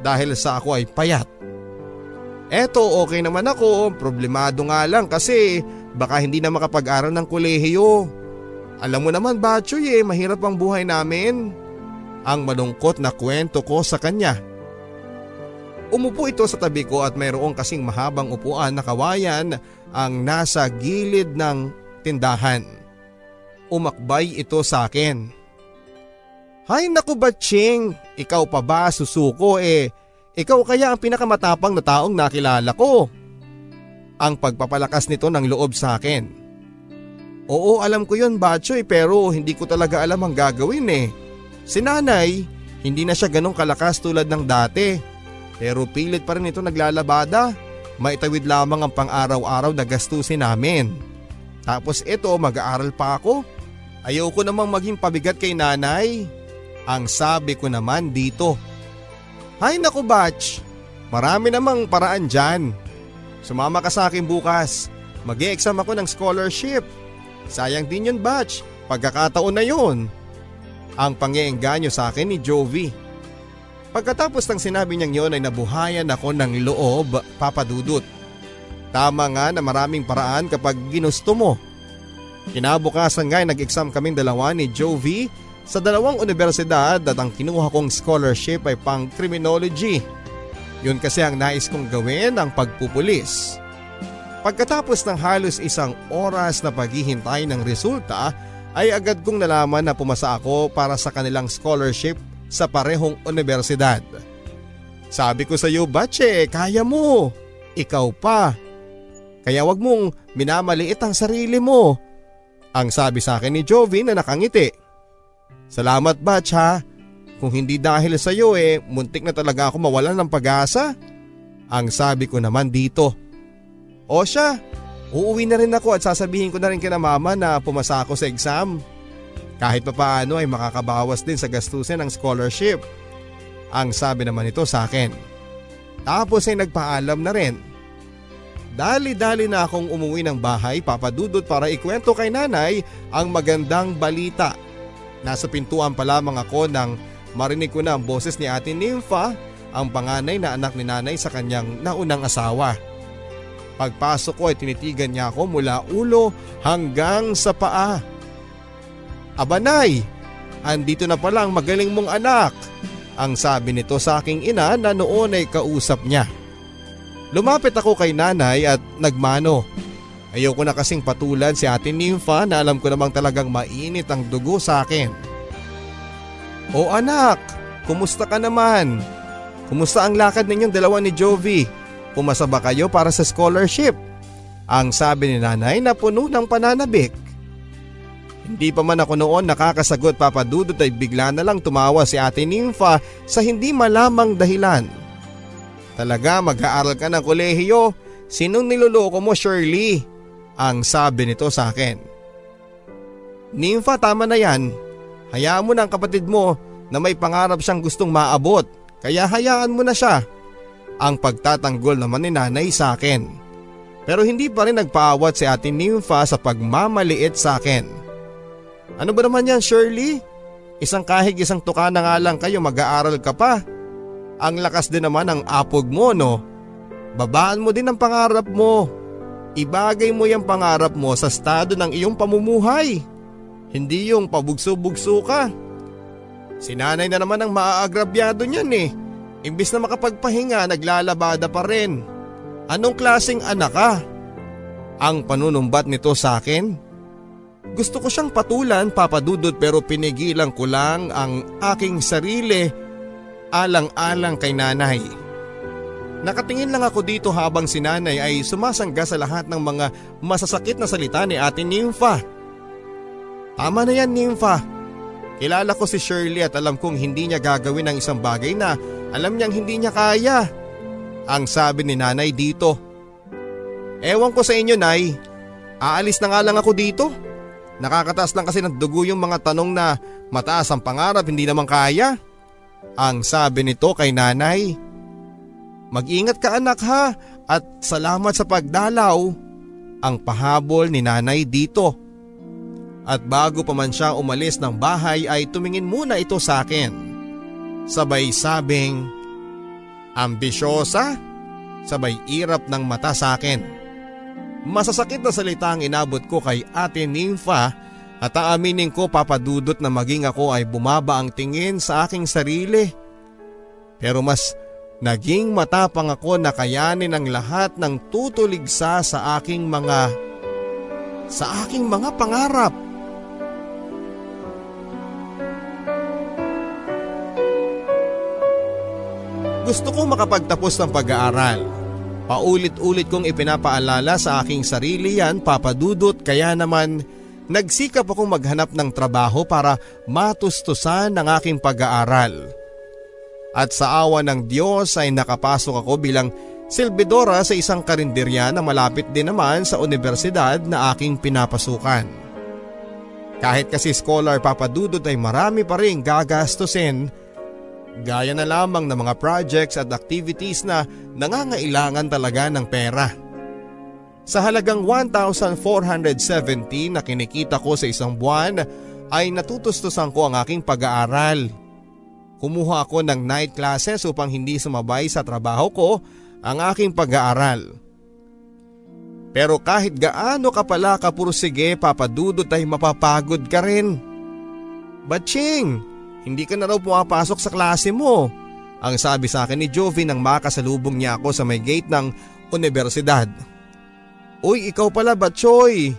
Dahil sa ako ay payat. Eto okay naman ako, problemado nga lang kasi baka hindi na makapag-aral ng kolehiyo. Alam mo naman Batchoy eh, mahirap ang buhay namin. Ang malungkot na kwento ko sa kanya. Umupo ito sa tabi ko at mayroong kasing mahabang upuan na kawayan ang nasa gilid ng tindahan. Umakbay ito sa akin. Hay naku Batching, ikaw pa ba susuko eh, ikaw kaya ang pinakamatapang na taong nakilala ko. Ang pagpapalakas nito ng loob sa akin. Oo alam ko yon Batchoy pero hindi ko talaga alam ang gagawin eh. Si nanay, hindi na siya ganong kalakas tulad ng dati. Pero pilit pa rin ito naglalabada. Maitawid lamang ang pang-araw-araw na gastusin namin. Tapos ito mag-aaral pa ako. Ayoko namang maging pabigat kay nanay. Ang sabi ko naman dito. Hay naku batch, marami namang paraan dyan. Sumama ka sa akin bukas. mag exam ako ng scholarship. Sayang din yun batch, pagkakataon na yun. Ang pangiengganyo sa akin ni Jovi. Pagkatapos ng sinabi niyang yon ay nabuhayan ako ng loob, papadudot. Tama nga na maraming paraan kapag ginusto mo. Kinabukasan nga ay nag-exam kaming dalawa ni Jovi sa dalawang universidad at ang kinuha kong scholarship ay pang criminology. Yun kasi ang nais kong gawin ang pagpupulis. Pagkatapos ng halos isang oras na paghihintay ng resulta ay agad kong nalaman na pumasa ako para sa kanilang scholarship sa parehong universidad. Sabi ko sa iyo, Bache, kaya mo. Ikaw pa. Kaya wag mong minamaliit ang sarili mo. Ang sabi sa akin ni Jovi na nakangiti. Salamat Batch ha. Kung hindi dahil sa iyo eh, muntik na talaga ako mawalan ng pag-asa. Ang sabi ko naman dito. O siya, uuwi na rin ako at sasabihin ko na rin kina mama na pumasa ako sa exam. Kahit pa paano ay makakabawas din sa gastusin ng scholarship. Ang sabi naman ito sa akin. Tapos ay nagpaalam na rin. Dali-dali na akong umuwi ng bahay papadudot para ikwento kay nanay ang magandang balita. Nasa pintuan pa lamang ako nang marinig ko na ang boses ni ate Nympha, ang panganay na anak ni nanay sa kanyang naunang asawa. Pagpasok ko ay tinitigan niya ako mula ulo hanggang sa paa. Abanay, andito na pala ang magaling mong anak. Ang sabi nito sa aking ina na noon ay kausap niya. Lumapit ako kay nanay at nagmano. Ayoko na kasing patulan si ate Nympha na alam ko namang talagang mainit ang dugo sa akin. O anak, kumusta ka naman? Kumusta ang lakad ninyong dalawa ni Jovi? Pumasa ba kayo para sa scholarship? Ang sabi ni nanay na puno ng pananabik. Hindi pa man ako noon nakakasagot papadudot ay bigla na lang tumawa si ate Nympha sa hindi malamang dahilan. Talaga mag-aaral ka ng kolehiyo, sinong niloloko mo Shirley? Ang sabi nito sa akin. Nympha tama na yan, hayaan mo na kapatid mo, na may pangarap siyang gustong maabot kaya hayaan mo na siya. Ang pagtatanggol naman ni nanay sa akin. Pero hindi pa rin nagpaawat si ate Nympha sa pagmamaliit sa akin. Ano ba naman yan Shirley? Isang kahig isang tuka na nga lang kayo mag-aaral ka pa. Ang lakas din naman ng apog mo no. Babaan mo din ang pangarap mo. Ibagay mo yung pangarap mo sa estado ng iyong pamumuhay. Hindi yung pabugso-bugso ka. Sinanay na naman ang maaagrabyado niyan eh. Imbis na makapagpahinga, naglalabada pa rin. Anong klasing anak ka? Ang panunumbat nito sa akin? Gusto ko siyang patulan papadudot pero pinigilan ko lang ang aking sarili alang-alang kay nanay. Nakatingin lang ako dito habang si nanay ay sumasangga sa lahat ng mga masasakit na salita ni ate Nympha. Tama na yan Nympha. Kilala ko si Shirley at alam kong hindi niya gagawin ang isang bagay na alam niyang hindi niya kaya. Ang sabi ni nanay dito. Ewan ko sa inyo nay, aalis na nga lang ako dito. Nakakataas lang kasi ng dugo yung mga tanong na mataas ang pangarap hindi naman kaya. Ang sabi nito kay nanay. Mag-ingat ka anak ha at salamat sa pagdalaw. Ang pahabol ni nanay dito. At bago pa man siya umalis ng bahay ay tumingin muna ito sa akin. Sabay sabing, ambisyosa? Sabay irap ng mata sa akin. Masasakit na salita ang inabot ko kay ate Nympha at aaminin ko papadudot na maging ako ay bumaba ang tingin sa aking sarili. Pero mas Naging matapang ako na kayanin ang lahat ng tutuligsa sa aking mga sa aking mga pangarap. Gusto ko makapagtapos ng pag-aaral. Paulit-ulit kong ipinapaalala sa aking sarili yan papadudot kaya naman nagsikap akong maghanap ng trabaho para matustusan ang aking pag-aaral at sa awa ng Diyos ay nakapasok ako bilang silbidora sa isang karinderya na malapit din naman sa universidad na aking pinapasukan. Kahit kasi scholar papadudod ay marami pa rin gagastusin gaya na lamang ng mga projects at activities na nangangailangan talaga ng pera. Sa halagang 1,470 na kinikita ko sa isang buwan ay natutustusan ko ang aking pag-aaral Kumuha ako ng night classes upang hindi sumabay sa trabaho ko ang aking pag-aaral. Pero kahit gaano ka pala kapursige papadudot ay mapapagod ka rin. Batching, hindi ka na raw pumapasok sa klase mo. Ang sabi sa akin ni Jovi nang makasalubong niya ako sa may gate ng universidad. Uy, ikaw pala Batchoy.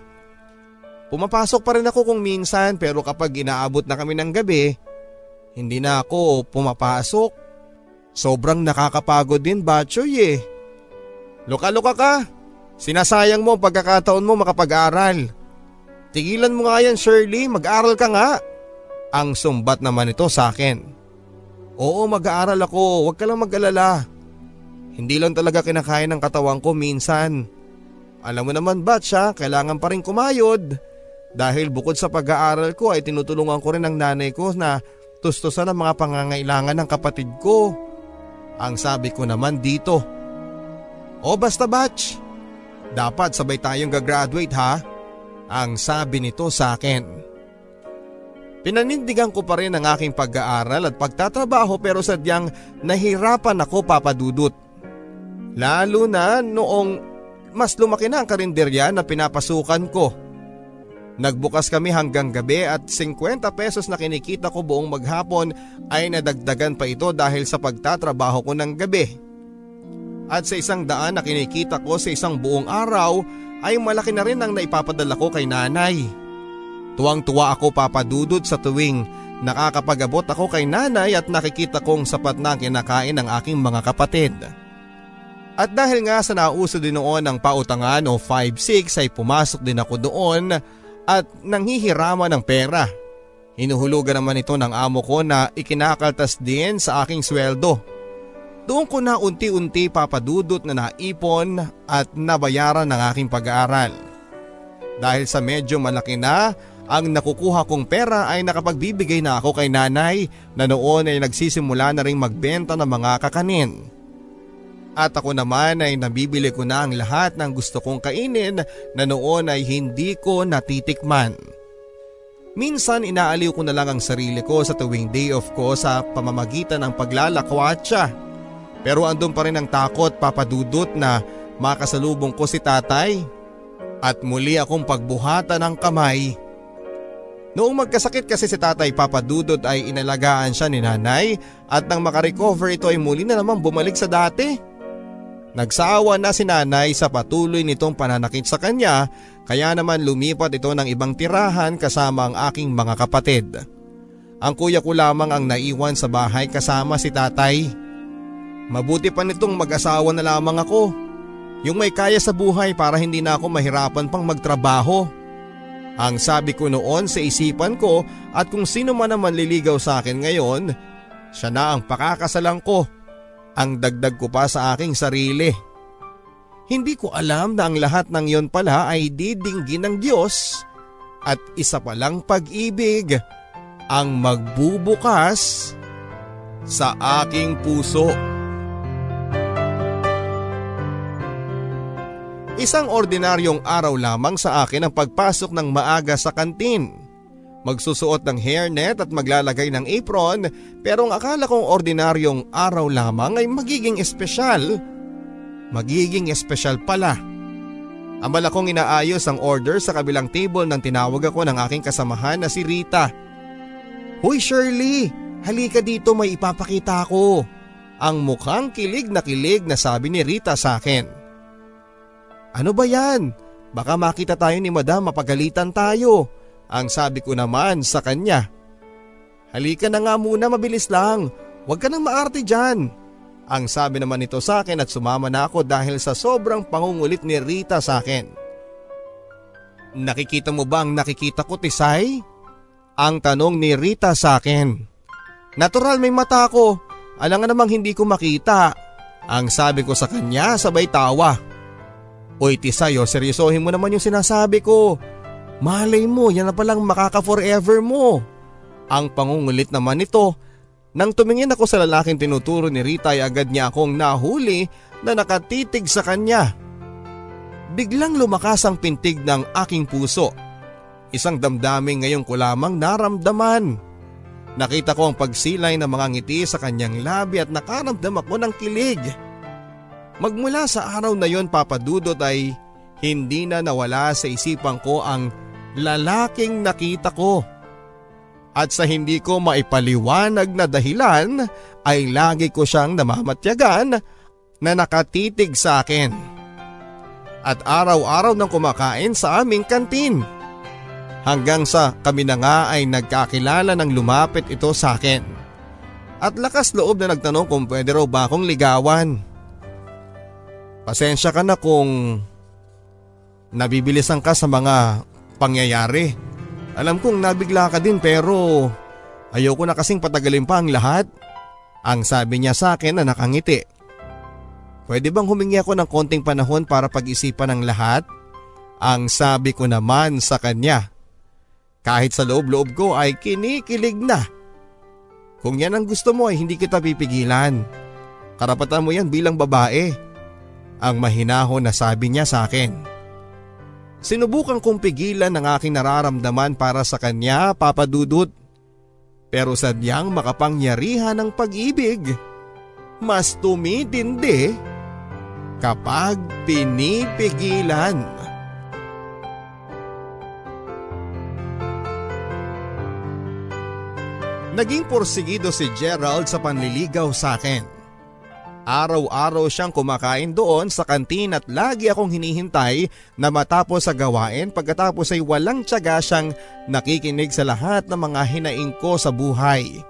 Pumapasok pa rin ako kung minsan pero kapag inaabot na kami ng gabi, hindi na ako pumapasok. Sobrang nakakapagod din Batchoy eh. Luka-luka ka. Sinasayang mo ang pagkakataon mo makapag-aral. Tigilan mo nga yan Shirley, mag-aral ka nga. Ang sumbat naman ito sa akin. Oo mag-aaral ako, huwag ka lang mag-alala. Hindi lang talaga kinakain ng katawan ko minsan. Alam mo naman Batcha, kailangan pa rin kumayod. Dahil bukod sa pag-aaral ko ay tinutulungan ko rin ang nanay ko na tustusan ang mga pangangailangan ng kapatid ko. Ang sabi ko naman dito. O basta batch, dapat sabay tayong gagraduate ha? Ang sabi nito sa akin. Pinanindigan ko pa rin ang aking pag-aaral at pagtatrabaho pero sadyang nahirapan ako papadudot. Lalo na noong mas lumaki na ang karinderya na pinapasukan ko. Nagbukas kami hanggang gabi at 50 pesos na kinikita ko buong maghapon ay nadagdagan pa ito dahil sa pagtatrabaho ko ng gabi. At sa isang daan na kinikita ko sa isang buong araw ay malaki na rin ang naipapadala ko kay nanay. Tuwang-tuwa ako papadudod sa tuwing nakakapagabot ako kay nanay at nakikita kong sapat na ang kinakain ng aking mga kapatid. At dahil nga sa nauso din noon ng pautangan o 5-6 ay pumasok din ako doon at nanghihirama ng pera. Hinuhulugan naman ito ng amo ko na ikinakaltas din sa aking sweldo. Doon ko na unti-unti papadudot na naipon at nabayaran ng aking pag-aaral. Dahil sa medyo malaki na ang nakukuha kong pera ay nakapagbibigay na ako kay nanay na noon ay nagsisimula na ring magbenta ng mga kakanin. At ako naman ay nabibili ko na ang lahat ng gusto kong kainin na noon ay hindi ko natitikman. Minsan inaaliw ko na lang ang sarili ko sa tuwing day off ko sa pamamagitan ng paglalakwatsa. Pero andun pa rin ang takot papadudot na makasalubong ko si tatay. At muli akong pagbuhatan ng kamay. Noong magkasakit kasi si tatay papadudot ay inalagaan siya ni nanay at nang makarecover ito ay muli na naman bumalik sa dati. Nagsawa na si nanay sa patuloy nitong pananakit sa kanya kaya naman lumipat ito ng ibang tirahan kasama ang aking mga kapatid. Ang kuya ko lamang ang naiwan sa bahay kasama si tatay. Mabuti pa nitong mag-asawa na lamang ako. Yung may kaya sa buhay para hindi na ako mahirapan pang magtrabaho. Ang sabi ko noon sa isipan ko at kung sino man naman liligaw sa akin ngayon, siya na ang pakakasalan ko ang dagdag ko pa sa aking sarili. Hindi ko alam na ang lahat ng yon pala ay didinggin ng Diyos at isa palang pag-ibig ang magbubukas sa aking puso. Isang ordinaryong araw lamang sa akin ang pagpasok ng maaga sa kantin. Magsusuot ng hairnet at maglalagay ng apron pero ang akala kong ordinaryong araw lamang ay magiging espesyal. Magiging espesyal pala. Ambala kong inaayos ang order sa kabilang table nang tinawag ako ng aking kasamahan na si Rita. Hoy Shirley, halika dito may ipapakita ko. Ang mukhang kilig na kilig na sabi ni Rita sa akin. Ano ba yan? Baka makita tayo ni madam mapagalitan tayo. Ang sabi ko naman sa kanya. Halika na nga muna mabilis lang, huwag ka nang maarte dyan. Ang sabi naman nito sa akin at sumama na ako dahil sa sobrang pangungulit ni Rita sa akin. Nakikita mo ba ang nakikita ko Tisay? Ang tanong ni Rita sa akin. Natural may mata ko, alangan namang hindi ko makita. Ang sabi ko sa kanya sabay tawa. Tisay, oh, seryosohin mo naman yung sinasabi ko. Malay mo, yan na palang makaka-forever mo. Ang pangungulit naman nito. Nang tumingin ako sa lalaking tinuturo ni Rita ay agad niya akong nahuli na nakatitig sa kanya. Biglang lumakas ang pintig ng aking puso. Isang damdamin ngayon ko lamang naramdaman. Nakita ko ang pagsilay ng mga ngiti sa kanyang labi at nakaramdam ako ng kilig. Magmula sa araw na yon papadudot ay hindi na nawala sa isipan ko ang lalaking nakita ko. At sa hindi ko maipaliwanag na dahilan ay lagi ko siyang namamatyagan na nakatitig sa akin. At araw-araw nang kumakain sa aming kantin. Hanggang sa kami na nga ay nagkakilala ng lumapit ito sa akin. At lakas loob na nagtanong kung pwede raw ba akong ligawan. Pasensya ka na kung nabibilisan ka sa mga pangyayari. Alam kong nabigla ka din pero ayoko na kasing patagalin pa ang lahat. Ang sabi niya sa akin na nakangiti. Pwede bang humingi ako ng konting panahon para pag-isipan ang lahat? Ang sabi ko naman sa kanya. Kahit sa loob-loob ko ay kinikilig na. Kung yan ang gusto mo ay hindi kita pipigilan. Karapatan mo yan bilang babae. Ang mahinahon na sabi niya sa akin. Sinubukan kong pigilan ang aking nararamdaman para sa kanya, Papa Dudut. Pero sadyang makapangyarihan ng pag-ibig. Mas tumitindi kapag pinipigilan. Naging porsigido si Gerald sa panliligaw sa akin. Araw-araw siyang kumakain doon sa kantin at lagi akong hinihintay na matapos sa gawain pagkatapos ay walang tiyaga siyang nakikinig sa lahat ng mga hinaing ko sa buhay.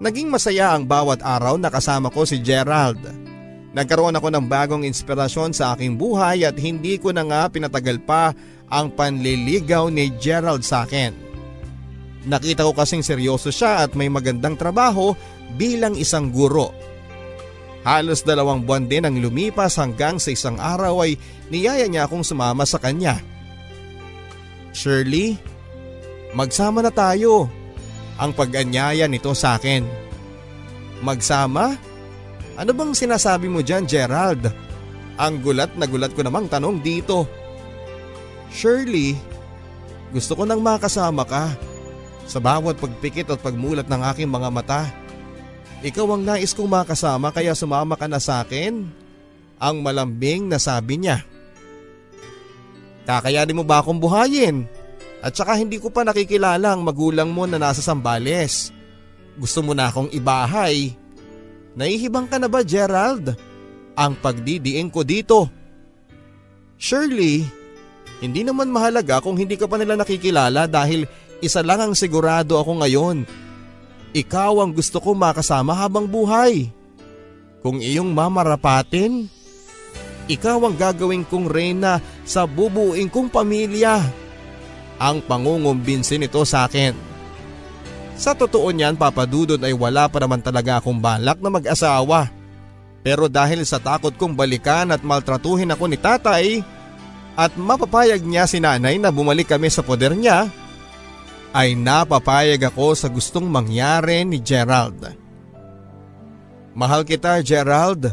Naging masaya ang bawat araw na kasama ko si Gerald. Nagkaroon ako ng bagong inspirasyon sa aking buhay at hindi ko na nga pinatagal pa ang panliligaw ni Gerald sa akin. Nakita ko kasing seryoso siya at may magandang trabaho bilang isang guro. Halos dalawang buwan din ang lumipas hanggang sa isang araw ay niyaya niya akong sumama sa kanya. Shirley, Magsama na tayo. Ang pag-anyaya nito sa akin. Magsama? Ano bang sinasabi mo dyan Gerald? Ang gulat na gulat ko namang tanong dito. Shirley, gusto ko nang makasama ka. Sa bawat pagpikit at pagmulat ng aking mga mata. Ikaw ang nais kong makasama kaya sumama ka na sa akin? Ang malambing na sabi niya. Kakayanin mo ba akong buhayin? At saka hindi ko pa nakikilala ang magulang mo na nasa Sambales. Gusto mo na akong ibahay. Naihibang ka na ba Gerald? Ang pagdidiin ko dito. Shirley, hindi naman mahalaga kung hindi ka pa nila nakikilala dahil isa lang ang sigurado ako ngayon. Ikaw ang gusto ko makasama habang buhay. Kung iyong mamarapatin, ikaw ang gagawin kong reyna sa bubuing kong pamilya ang pangungumbinsi nito sa akin. Sa totoo niyan papadudod ay wala pa naman talaga akong balak na mag-asawa. Pero dahil sa takot kong balikan at maltratuhin ako ni tatay at mapapayag niya si nanay na bumalik kami sa poder niya, ay napapayag ako sa gustong mangyari ni Gerald. Mahal kita Gerald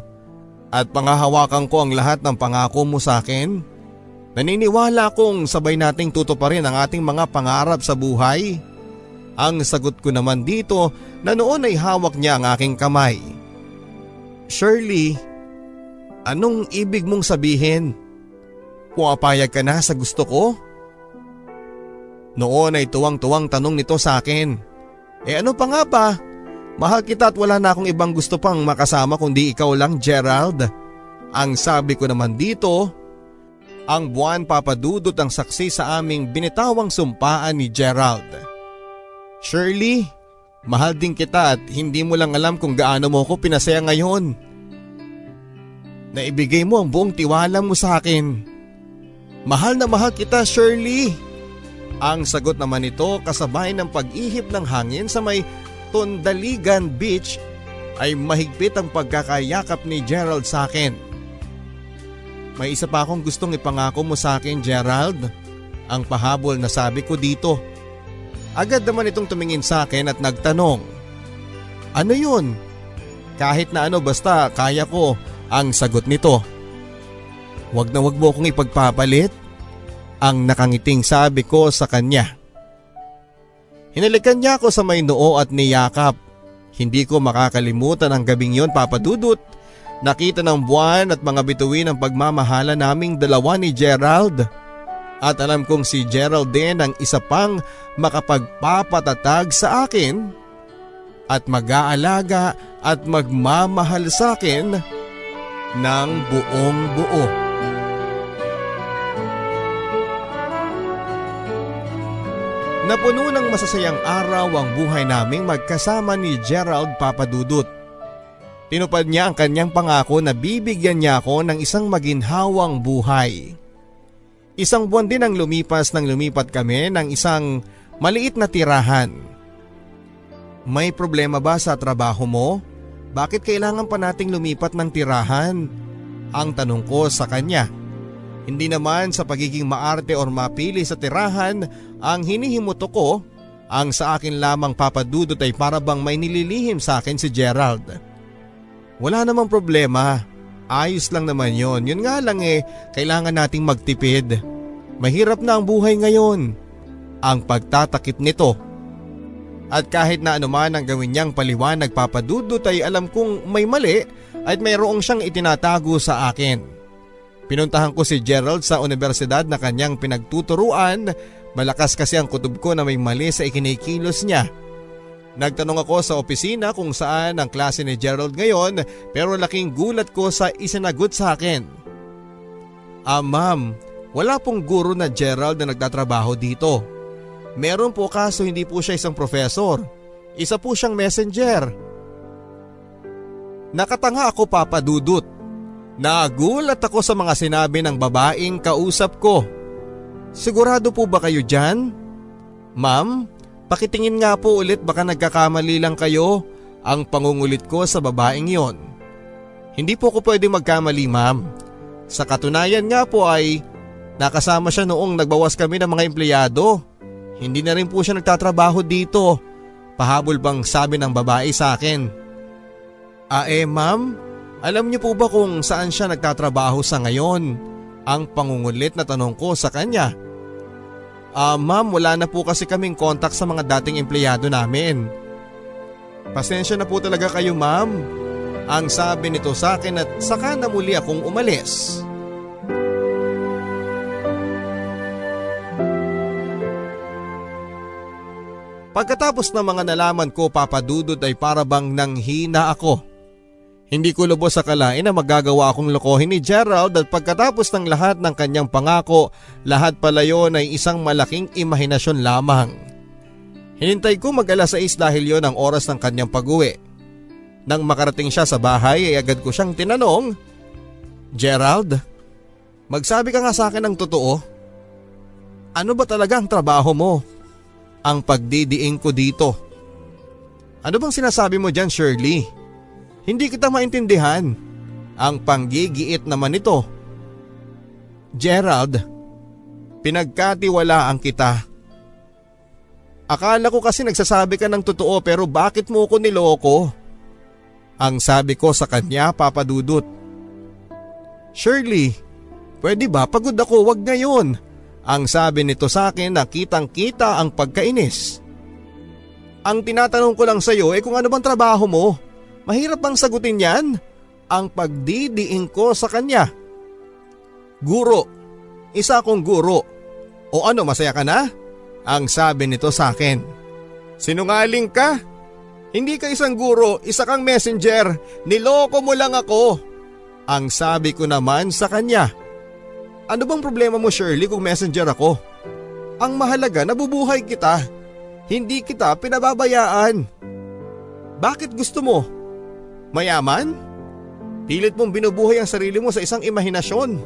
at pangahawakan ko ang lahat ng pangako mo sa akin Naniniwala akong sabay nating tutuparin ang ating mga pangarap sa buhay. Ang sagot ko naman dito na noon ay hawak niya ang aking kamay. Shirley, anong ibig mong sabihin? Puapayag ka na sa gusto ko? Noon ay tuwang-tuwang tanong nito sa akin. Eh ano pa nga ba? Mahal kita at wala na akong ibang gusto pang makasama kundi ikaw lang Gerald. Ang sabi ko naman dito ang buwan papadudot ang saksi sa aming binitawang sumpaan ni Gerald. Shirley, mahal din kita at hindi mo lang alam kung gaano mo ako pinasaya ngayon. Naibigay mo ang buong tiwala mo sa akin. Mahal na mahal kita Shirley. Ang sagot naman nito kasabay ng pag-ihip ng hangin sa may Tondaligan Beach ay mahigpit ang pagkakayakap ni Gerald sa akin. May isa pa akong gustong ipangako mo sa akin Gerald. Ang pahabol na sabi ko dito. Agad naman itong tumingin sa akin at nagtanong. Ano yun? Kahit na ano basta kaya ko ang sagot nito. Huwag na wag mo akong ipagpapalit. Ang nakangiting sabi ko sa kanya. Hinalikan niya ako sa may noo at niyakap. Hindi ko makakalimutan ang gabing yon papadudot Nakita ng buwan at mga bituin ang pagmamahala naming dalawa ni Gerald. At alam kong si Gerald din ang isa pang makapagpapatatag sa akin at mag-aalaga at magmamahal sa akin ng buong buo. Napuno ng masasayang araw ang buhay naming magkasama ni Gerald Papadudut. Tinupad niya ang kanyang pangako na bibigyan niya ako ng isang maginhawang buhay. Isang buwan din ang lumipas nang lumipat kami ng isang maliit na tirahan. May problema ba sa trabaho mo? Bakit kailangan pa nating lumipat ng tirahan? Ang tanong ko sa kanya. Hindi naman sa pagiging maarte or mapili sa tirahan ang hinihimuto ko, ang sa akin lamang papadudot ay para bang may nililihim sa akin si Gerald. Wala namang problema. Ayos lang naman yon. Yun nga lang eh, kailangan nating magtipid. Mahirap na ang buhay ngayon. Ang pagtatakip nito. At kahit na anuman ang gawin niyang paliwanag papadudot ay alam kong may mali at mayroong siyang itinatago sa akin. Pinuntahan ko si Gerald sa universidad na kanyang pinagtuturuan. Malakas kasi ang kutob ko na may mali sa ikinikilos niya. Nagtanong ako sa opisina kung saan ang klase ni Gerald ngayon pero laking gulat ko sa isinagot sa akin. Ah ma'am, wala pong guro na Gerald na nagtatrabaho dito. Meron po kaso hindi po siya isang profesor. Isa po siyang messenger. Nakatanga ako papadudot. Nagulat ako sa mga sinabi ng babaeng kausap ko. Sigurado po ba kayo dyan? Ma'am, Pakitingin nga po ulit baka nagkakamali lang kayo ang pangungulit ko sa babaeng yon. Hindi po ko pwede magkamali ma'am. Sa katunayan nga po ay nakasama siya noong nagbawas kami ng mga empleyado. Hindi na rin po siya nagtatrabaho dito. Pahabol bang sabi ng babae sa akin. Ah eh ma'am, alam niyo po ba kung saan siya nagtatrabaho sa ngayon? Ang pangungulit na tanong ko sa kanya. Ah ma'am, wala na po kasi kaming kontak sa mga dating empleyado namin. Pasensya na po talaga kayo ma'am. Ang sabi nito sa akin at saka na muli akong umalis. Pagkatapos ng mga nalaman ko papadudod ay para bang nanghina ako. Hindi ko lubos sa kalain na magagawa akong lokohin ni Gerald at pagkatapos ng lahat ng kanyang pangako, lahat pala yon ay isang malaking imahinasyon lamang. Hinintay ko mag alas 6 dahil yon ang oras ng kanyang pag-uwi. Nang makarating siya sa bahay ay agad ko siyang tinanong, Gerald, magsabi ka nga sa akin ng totoo. Ano ba talaga ang trabaho mo? Ang pagdidiing ko dito. Ano bang sinasabi mo dyan Shirley? Hindi kita maintindihan. Ang panggigiit naman ito. Gerald, pinagkatiwalaan kita. Akala ko kasi nagsasabi ka ng totoo pero bakit mo ko niloko? Ang sabi ko sa kanya papadudot. Shirley, pwede ba pagod ako wag ngayon? Ang sabi nito sa akin na kitang kita ang pagkainis. Ang tinatanong ko lang sa iyo ay kung ano bang trabaho mo. Mahirap bang sagutin yan? Ang pagdidiin ko sa kanya. Guro. Isa akong guro. O ano masaya ka na? Ang sabi nito sa akin. Sinungaling ka? Hindi ka isang guro, isa kang messenger. Niloko mo lang ako. Ang sabi ko naman sa kanya. Ano bang problema mo Shirley kung messenger ako? Ang mahalaga nabubuhay kita. Hindi kita pinababayaan. Bakit gusto mo? Mayaman? Pilit mong binubuhay ang sarili mo sa isang imahinasyon.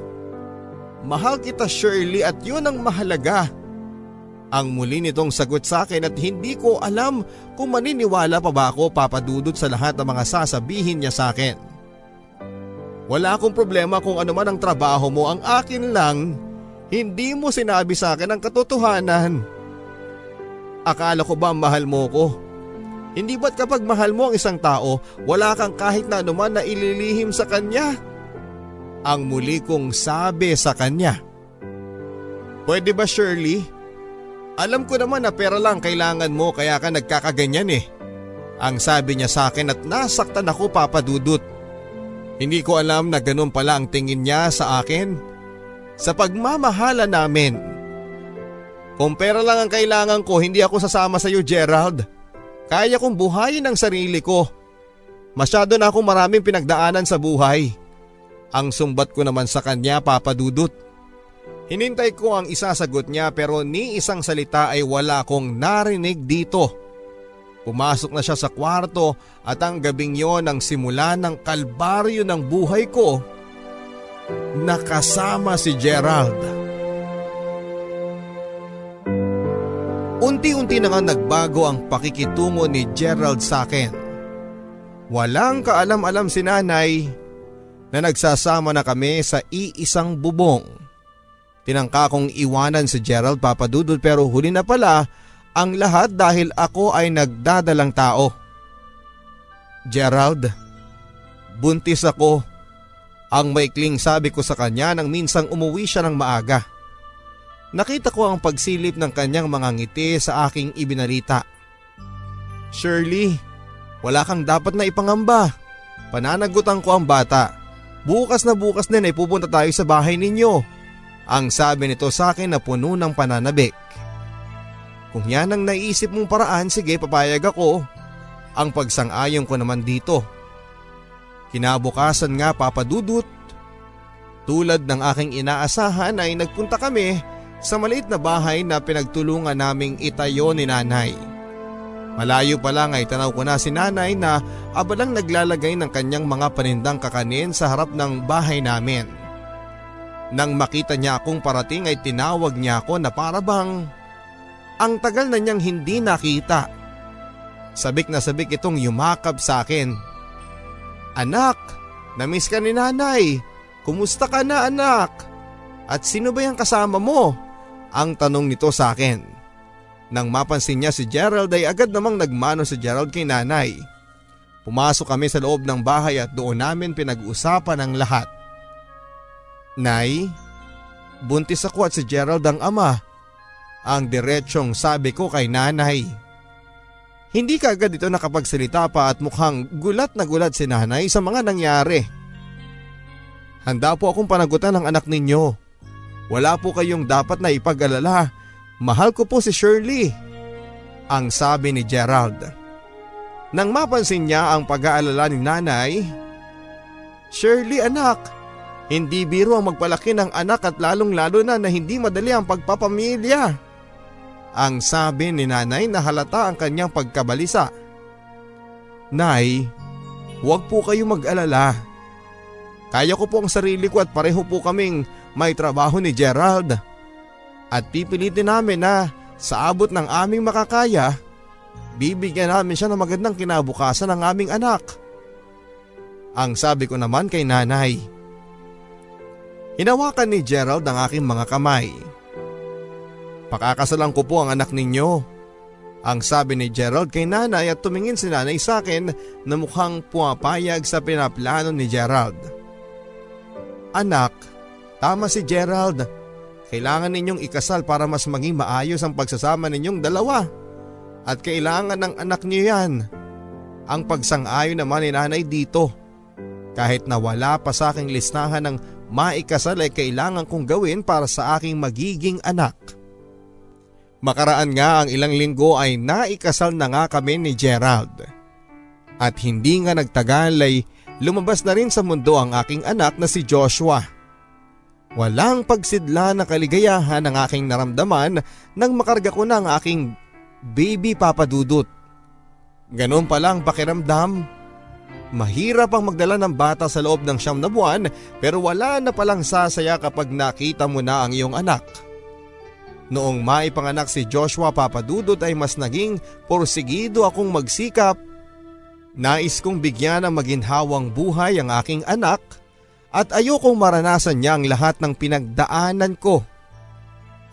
Mahal kita Shirley at yun ang mahalaga. Ang muli nitong sagot sa akin at hindi ko alam kung maniniwala pa ba ako papadudod sa lahat ng mga sasabihin niya sa akin. Wala akong problema kung ano man ang trabaho mo, ang akin lang, hindi mo sinabi sa akin ang katotohanan. Akala ko ba mahal mo ko? Hindi ba't kapag mahal mo ang isang tao, wala kang kahit na anuman na ililihim sa kanya? Ang muli kong sabi sa kanya. Pwede ba Shirley? Alam ko naman na pera lang kailangan mo kaya ka nagkakaganyan eh. Ang sabi niya sa akin at nasaktan ako papadudot. Hindi ko alam na ganun pala ang tingin niya sa akin. Sa pagmamahala namin. Kung pera lang ang kailangan ko, hindi ako sasama sa iyo Gerald. Kaya kong buhayin ang sarili ko. Masyado na akong maraming pinagdaanan sa buhay. Ang sumbat ko naman sa kanya papadudot. Hinintay ko ang isasagot niya pero ni isang salita ay wala akong narinig dito. Pumasok na siya sa kwarto at ang gabing yon ang simula ng kalbaryo ng buhay ko. Nakasama si Gerald. Unti-unti na nga nagbago ang pakikitungo ni Gerald sa akin. Walang kaalam-alam si nanay na nagsasama na kami sa iisang bubong. Tinangka kong iwanan si Gerald papadudod pero huli na pala ang lahat dahil ako ay nagdadalang tao. Gerald, buntis ako. Ang maikling sabi ko sa kanya nang minsang umuwi siya ng maaga. Nakita ko ang pagsilip ng kanyang mga ngiti sa aking ibinalita. Shirley, wala kang dapat na ipangamba. Pananagutan ko ang bata. Bukas na bukas din ay pupunta tayo sa bahay ninyo. Ang sabi nito sa akin na puno ng pananabik. Kung yan ang naisip mong paraan, sige papayag ako. Ang pagsang-ayon ko naman dito. Kinabukasan nga papadudot. Tulad ng aking inaasahan ay nagpunta kami sa maliit na bahay na pinagtulungan naming itayo ni nanay. Malayo pa lang ay tanaw ko na si nanay na abalang naglalagay ng kanyang mga panindang kakanin sa harap ng bahay namin. Nang makita niya akong parating ay tinawag niya ako na para bang ang tagal na niyang hindi nakita. Sabik na sabik itong yumakap sa akin. Anak, namiss ka ni nanay. Kumusta ka na anak? At sino ba yung kasama mo? Ang tanong nito sa akin. Nang mapansin niya si Gerald ay agad namang nagmano si Gerald kay nanay. Pumasok kami sa loob ng bahay at doon namin pinag-usapan ang lahat. Nay, buntis ako at si Gerald ang ama. Ang diretsyong sabi ko kay nanay. Hindi ka agad ito nakapagsalita pa at mukhang gulat na gulat si nanay sa mga nangyari. Handa po akong panagutan ng anak ninyo. Wala po kayong dapat na ipag-alala. Mahal ko po si Shirley. Ang sabi ni Gerald. Nang mapansin niya ang pag-aalala ni nanay, Shirley anak, hindi biro ang magpalaki ng anak at lalong lalo na na hindi madali ang pagpapamilya. Ang sabi ni nanay na halata ang kanyang pagkabalisa. Nay, huwag po kayo mag-alala. Kaya ko po ang sarili ko at pareho po kaming may trabaho ni Gerald. At pipilitin namin na sa abot ng aming makakaya, bibigyan namin siya ng magandang kinabukasan ng aming anak. Ang sabi ko naman kay nanay. Hinawakan ni Gerald ang aking mga kamay. Pakakasalan ko po ang anak ninyo. Ang sabi ni Gerald kay nanay at tumingin si nanay sa akin na mukhang pumapayag sa pinaplano ni Gerald. Anak, tama si Gerald. Kailangan ninyong ikasal para mas maging maayos ang pagsasama ninyong dalawa. At kailangan ng anak niyo yan. Ang pagsang-ayon naman ni nanay dito. Kahit na wala pa sa aking listahan ng maikasal ay kailangan kong gawin para sa aking magiging anak. Makaraan nga ang ilang linggo ay naikasal na nga kami ni Gerald. At hindi nga nagtagal ay lumabas na rin sa mundo ang aking anak na si Joshua. Walang pagsidla na kaligayahan ang aking naramdaman nang makarga ko na ang aking baby papadudot. Ganon pala ang pakiramdam. Mahirap ang magdala ng bata sa loob ng siyam na buwan pero wala na palang sasaya kapag nakita mo na ang iyong anak. Noong maipanganak si Joshua Papadudot ay mas naging porsigido akong magsikap. Nais kong bigyan ng maginhawang buhay ang aking anak at ayokong maranasan niya ang lahat ng pinagdaanan ko.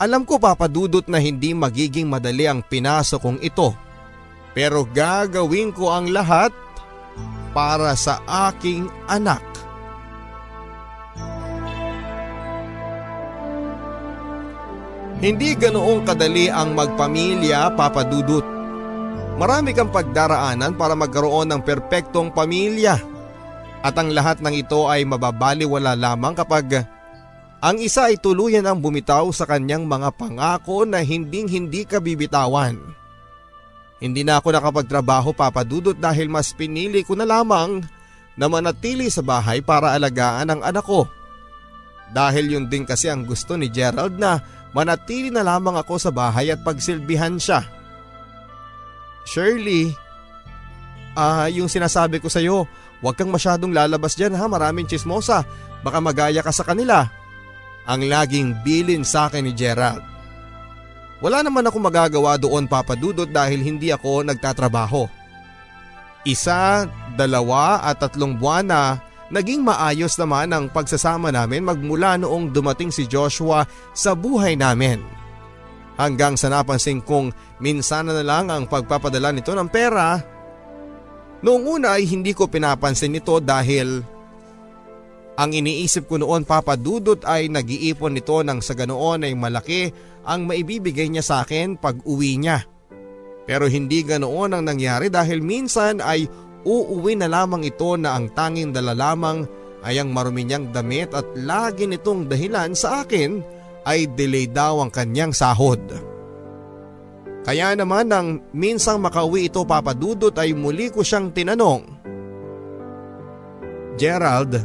Alam ko papadudot na hindi magiging madali ang pinasok kong ito. Pero gagawin ko ang lahat para sa aking anak. Hindi ganoong kadali ang magpamilya, Papa Dudut. Marami kang pagdaraanan para magkaroon ng perpektong pamilya. At ang lahat ng ito ay mababaliwala lamang kapag ang isa ay tuluyan ang bumitaw sa kanyang mga pangako na hinding hindi ka bibitawan. Hindi na ako nakapagtrabaho papadudot dahil mas pinili ko na lamang na manatili sa bahay para alagaan ang anak ko. Dahil yun din kasi ang gusto ni Gerald na manatili na lamang ako sa bahay at pagsilbihan siya. Shirley, ah yung sinasabi ko sa'yo, huwag kang masyadong lalabas dyan ha maraming chismosa, baka magaya ka sa kanila. Ang laging bilin sa akin ni Gerald. Wala naman ako magagawa doon papadudot dahil hindi ako nagtatrabaho. Isa, dalawa at tatlong buwan na naging maayos naman ang pagsasama namin magmula noong dumating si Joshua sa buhay namin. Hanggang sa napansin kong minsan na lang ang pagpapadala nito ng pera. Noong una ay hindi ko pinapansin ito dahil ang iniisip ko noon papadudot ay nag-iipon nito nang sa ganoon ay malaki ang maibibigay niya sa akin pag uwi niya. Pero hindi ganoon ang nangyari dahil minsan ay uuwi na lamang ito na ang tanging dala lamang ay ang marumi niyang damit at lagi nitong dahilan sa akin ay delay daw ang kanyang sahod. Kaya naman nang minsang makauwi ito papadudot ay muli ko siyang tinanong. Gerald,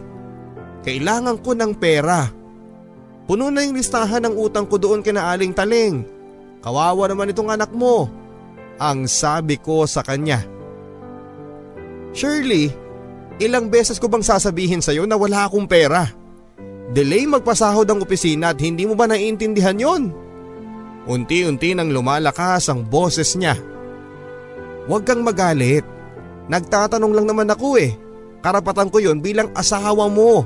kailangan ko ng pera. Puno na yung listahan ng utang ko doon kina Aling Taling. Kawawa naman itong anak mo. Ang sabi ko sa kanya. Shirley, ilang beses ko bang sasabihin sa'yo na wala akong pera? Delay magpasahod ang opisina at hindi mo ba naiintindihan yon? Unti-unti nang lumalakas ang boses niya. Huwag kang magalit. Nagtatanong lang naman ako eh. Karapatan ko yon bilang asawa mo.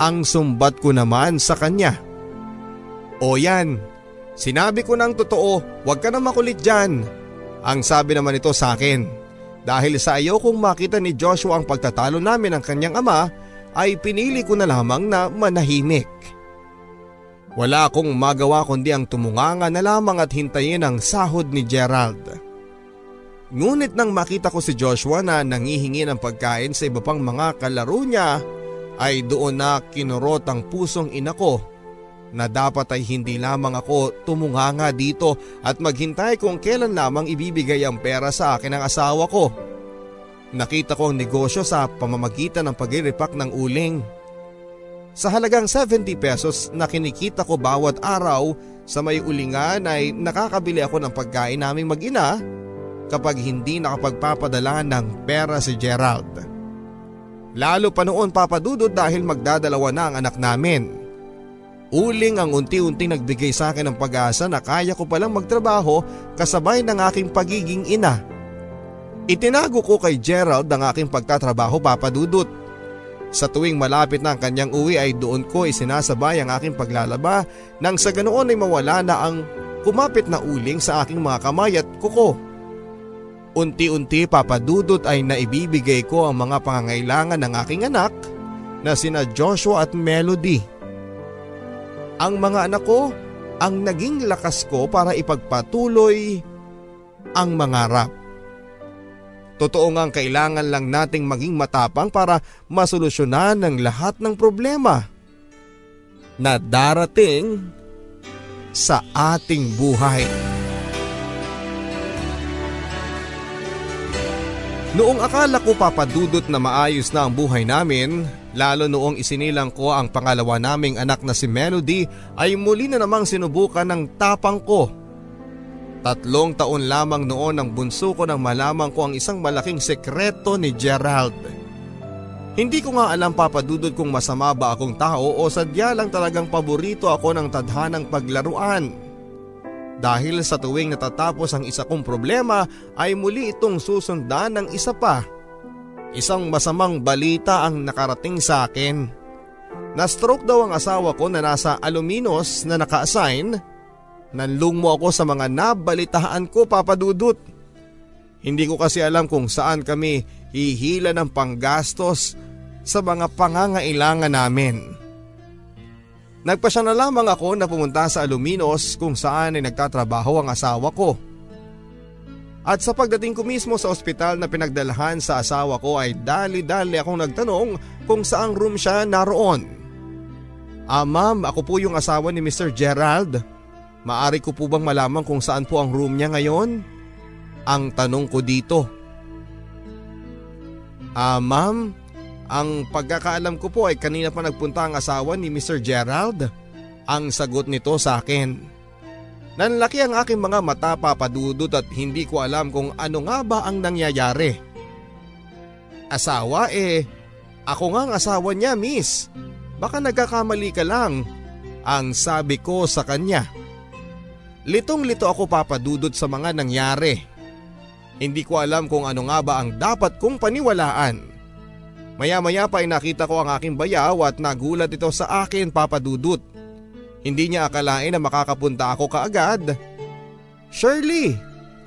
Ang sumbat ko naman sa kanya. O yan, Sinabi ko ng totoo, huwag ka na makulit dyan. Ang sabi naman ito sa akin. Dahil sa ayaw kong makita ni Joshua ang pagtatalo namin ng kanyang ama, ay pinili ko na lamang na manahimik. Wala akong magawa kundi ang tumunganga na lamang at hintayin ang sahod ni Gerald. Ngunit nang makita ko si Joshua na nangihingi ng pagkain sa iba pang mga kalaro niya, ay doon na kinurot ang pusong ina ko na dapat ay hindi lamang ako tumunganga dito at maghintay kung kailan lamang ibibigay ang pera sa akin ng asawa ko. Nakita ko ang negosyo sa pamamagitan ng pagiripak ng uling. Sa halagang 70 pesos na kinikita ko bawat araw sa may ulingan ay nakakabili ako ng pagkain naming mag-ina kapag hindi nakapagpapadala ng pera si Gerald. Lalo pa noon papadudod dahil magdadalawa na ang anak namin. Uling ang unti-unting nagbigay sa akin ng pag-asa na kaya ko palang magtrabaho kasabay ng aking pagiging ina. Itinago ko kay Gerald ang aking pagtatrabaho papadudot. Sa tuwing malapit na ang kanyang uwi ay doon ko isinasabay ang aking paglalaba nang sa ganoon ay mawala na ang kumapit na uling sa aking mga kamay at kuko. Unti-unti papadudot ay naibibigay ko ang mga pangangailangan ng aking anak na sina Joshua at Melody. Ang mga anak ko ang naging lakas ko para ipagpatuloy ang mangarap. Totoo ngang kailangan lang nating maging matapang para masolusyonan ang lahat ng problema na darating sa ating buhay. Noong akala ko papadudot na maayos na ang buhay namin, lalo noong isinilang ko ang pangalawa naming anak na si Melody ay muli na namang sinubukan ng tapang ko. Tatlong taon lamang noon ang bunso ko nang malaman ko ang isang malaking sekreto ni Gerald. Hindi ko nga alam papadudod kung masama ba akong tao o sadya lang talagang paborito ako ng tadhanang paglaruan. Dahil sa tuwing natatapos ang isa kong problema ay muli itong susundan ng isa pa. Isang masamang balita ang nakarating sa akin. Na-stroke daw ang asawa ko na nasa Aluminos na naka-assign. Nanlung mo ako sa mga nabalitaan ko papadudot. Hindi ko kasi alam kung saan kami hihila ng panggastos sa mga pangangailangan namin. Nagpasya na lamang ako na pumunta sa Aluminos kung saan ay nagtatrabaho ang asawa ko. At sa pagdating ko mismo sa ospital na pinagdalhan sa asawa ko ay dali-dali akong nagtanong kung saang room siya naroon. Ah ma'am, ako po yung asawa ni Mr. Gerald. Maari ko po bang malaman kung saan po ang room niya ngayon? Ang tanong ko dito. Ah ma'am, ang pagkakaalam ko po ay kanina pa nagpunta ang asawa ni Mr. Gerald. Ang sagot nito sa akin. Nanlaki ang aking mga mata papadudot at hindi ko alam kung ano nga ba ang nangyayari. Asawa eh, ako nga ang asawa niya miss. Baka nagkakamali ka lang, ang sabi ko sa kanya. Litong lito ako papadudot sa mga nangyari. Hindi ko alam kung ano nga ba ang dapat kong paniwalaan. Maya-maya pa ay nakita ko ang aking bayaw at nagulat ito sa akin papadudot. Hindi niya akalain na makakapunta ako kaagad. Shirley,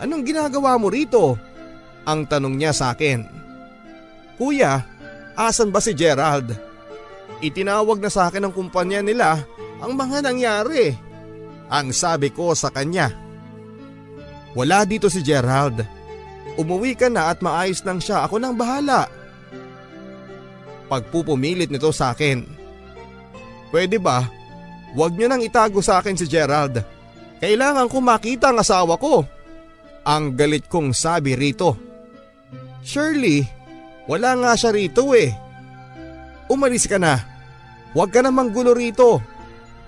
anong ginagawa mo rito? Ang tanong niya sa akin. Kuya, asan ba si Gerald? Itinawag na sa akin ng kumpanya nila ang mga nangyari. Ang sabi ko sa kanya. Wala dito si Gerald. Umuwi ka na at maayos lang siya. Ako nang bahala pagpupumilit nito sa akin. Pwede ba? Huwag niyo nang itago sa akin si Gerald. Kailangan ko makita ang asawa ko. Ang galit kong sabi rito. Shirley, wala nga siya rito eh. Umalis ka na. Huwag ka namang gulo rito.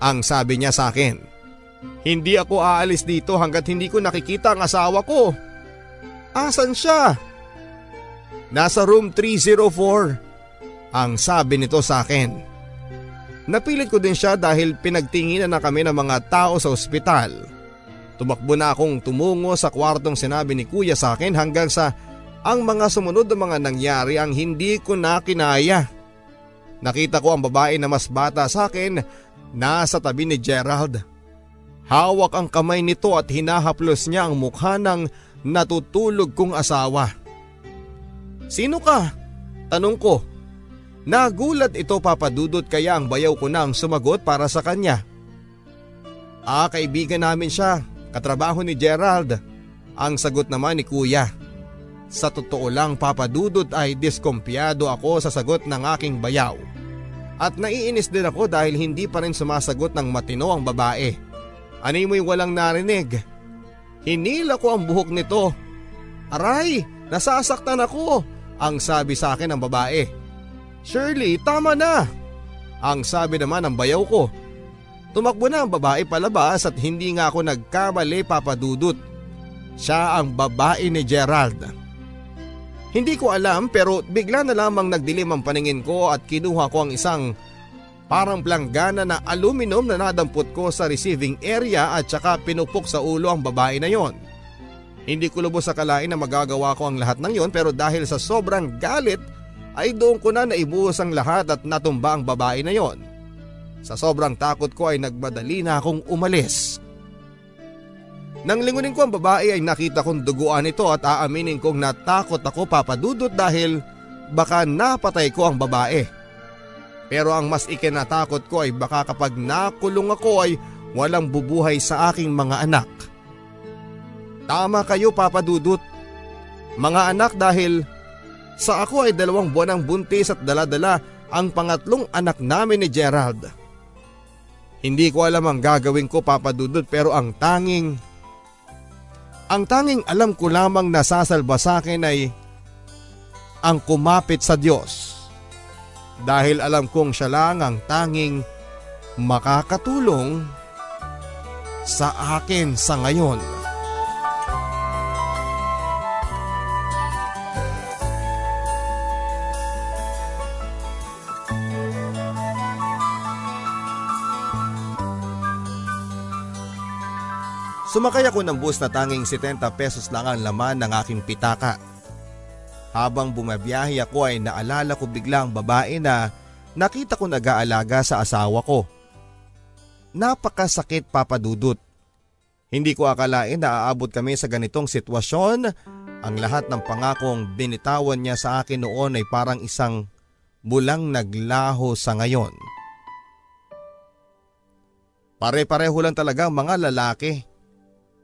Ang sabi niya sa akin. Hindi ako aalis dito hanggat hindi ko nakikita ang asawa ko. Asan siya? Nasa room 304. Ang sabi nito sa akin. Napilit ko din siya dahil pinagtinginan na kami ng mga tao sa ospital. Tumakbo na akong tumungo sa kwartong sinabi ni kuya sa akin hanggang sa ang mga sumunod na mga nangyari ang hindi ko na kinaya. Nakita ko ang babae na mas bata sa akin nasa tabi ni Gerald. Hawak ang kamay nito at hinahaplos niya ang mukha ng natutulog kong asawa. Sino ka? Tanong ko. Nagulat ito papadudot kaya ang bayaw ko na ang sumagot para sa kanya. Ah, kaibigan namin siya. Katrabaho ni Gerald. Ang sagot naman ni kuya. Sa totoo lang papadudot ay diskumpiyado ako sa sagot ng aking bayaw. At naiinis din ako dahil hindi pa rin sumasagot ng matino ang babae. Ani mo'y walang narinig. Hinila ko ang buhok nito. Aray, nasasaktan ako, ang sabi sa akin ng babae. Shirley, tama na. Ang sabi naman ng bayaw ko. Tumakbo na ang babae palabas at hindi nga ako nagkamali papadudot. Siya ang babae ni Gerald. Hindi ko alam pero bigla na lamang nagdilim ang paningin ko at kinuha ko ang isang Parang planggana na aluminum na nadampot ko sa receiving area at saka pinupok sa ulo ang babae na yon. Hindi ko lubos sa kalain na magagawa ko ang lahat ng yon pero dahil sa sobrang galit ay doon ko na naibuhos ang lahat at natumba ang babae na yon. Sa sobrang takot ko ay nagmadali na akong umalis. Nang lingunin ko ang babae ay nakita kong duguan ito at aaminin kong natakot ako papadudot dahil baka napatay ko ang babae. Pero ang mas ikinatakot ko ay baka kapag nakulong ako ay walang bubuhay sa aking mga anak. Tama kayo Papa Dudut. Mga anak dahil sa ako ay dalawang buwan ang buntis at daladala ang pangatlong anak namin ni Gerald. Hindi ko alam ang gagawin ko Papa Dudut pero ang tanging ang tanging alam ko lamang na sasalba sa akin ay ang kumapit sa Diyos dahil alam kong siya lang ang tanging makakatulong sa akin sa ngayon. Sumakay ako ng bus na tanging 70 pesos lang ang laman ng aking pitaka. Habang bumabiyahe ako ay naalala ko bigla ang babae na nakita ko nag-aalaga sa asawa ko. Napakasakit papadudot. Hindi ko akalain na aabot kami sa ganitong sitwasyon. Ang lahat ng pangakong binitawan niya sa akin noon ay parang isang bulang naglaho sa ngayon. Pare-pareho lang talaga mga lalaki.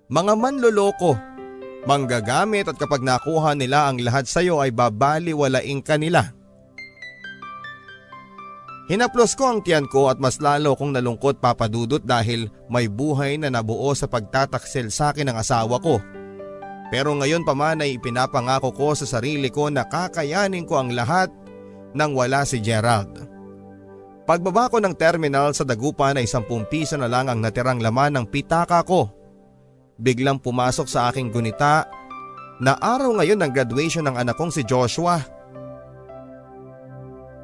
Mga manloloko manggagamit at kapag nakuha nila ang lahat sa iyo ay babaliwalaing ka nila. Hinaplos ko ang tiyan ko at mas lalo kong nalungkot papadudot dahil may buhay na nabuo sa pagtataksil sa akin ng asawa ko. Pero ngayon pa man ay ipinapangako ko sa sarili ko na kakayanin ko ang lahat nang wala si Gerald. Pagbaba ko ng terminal sa Dagupan ay 10 piso na lang ang natirang laman ng pitaka ko biglang pumasok sa aking gunita na araw ngayon ng graduation ng anak kong si Joshua.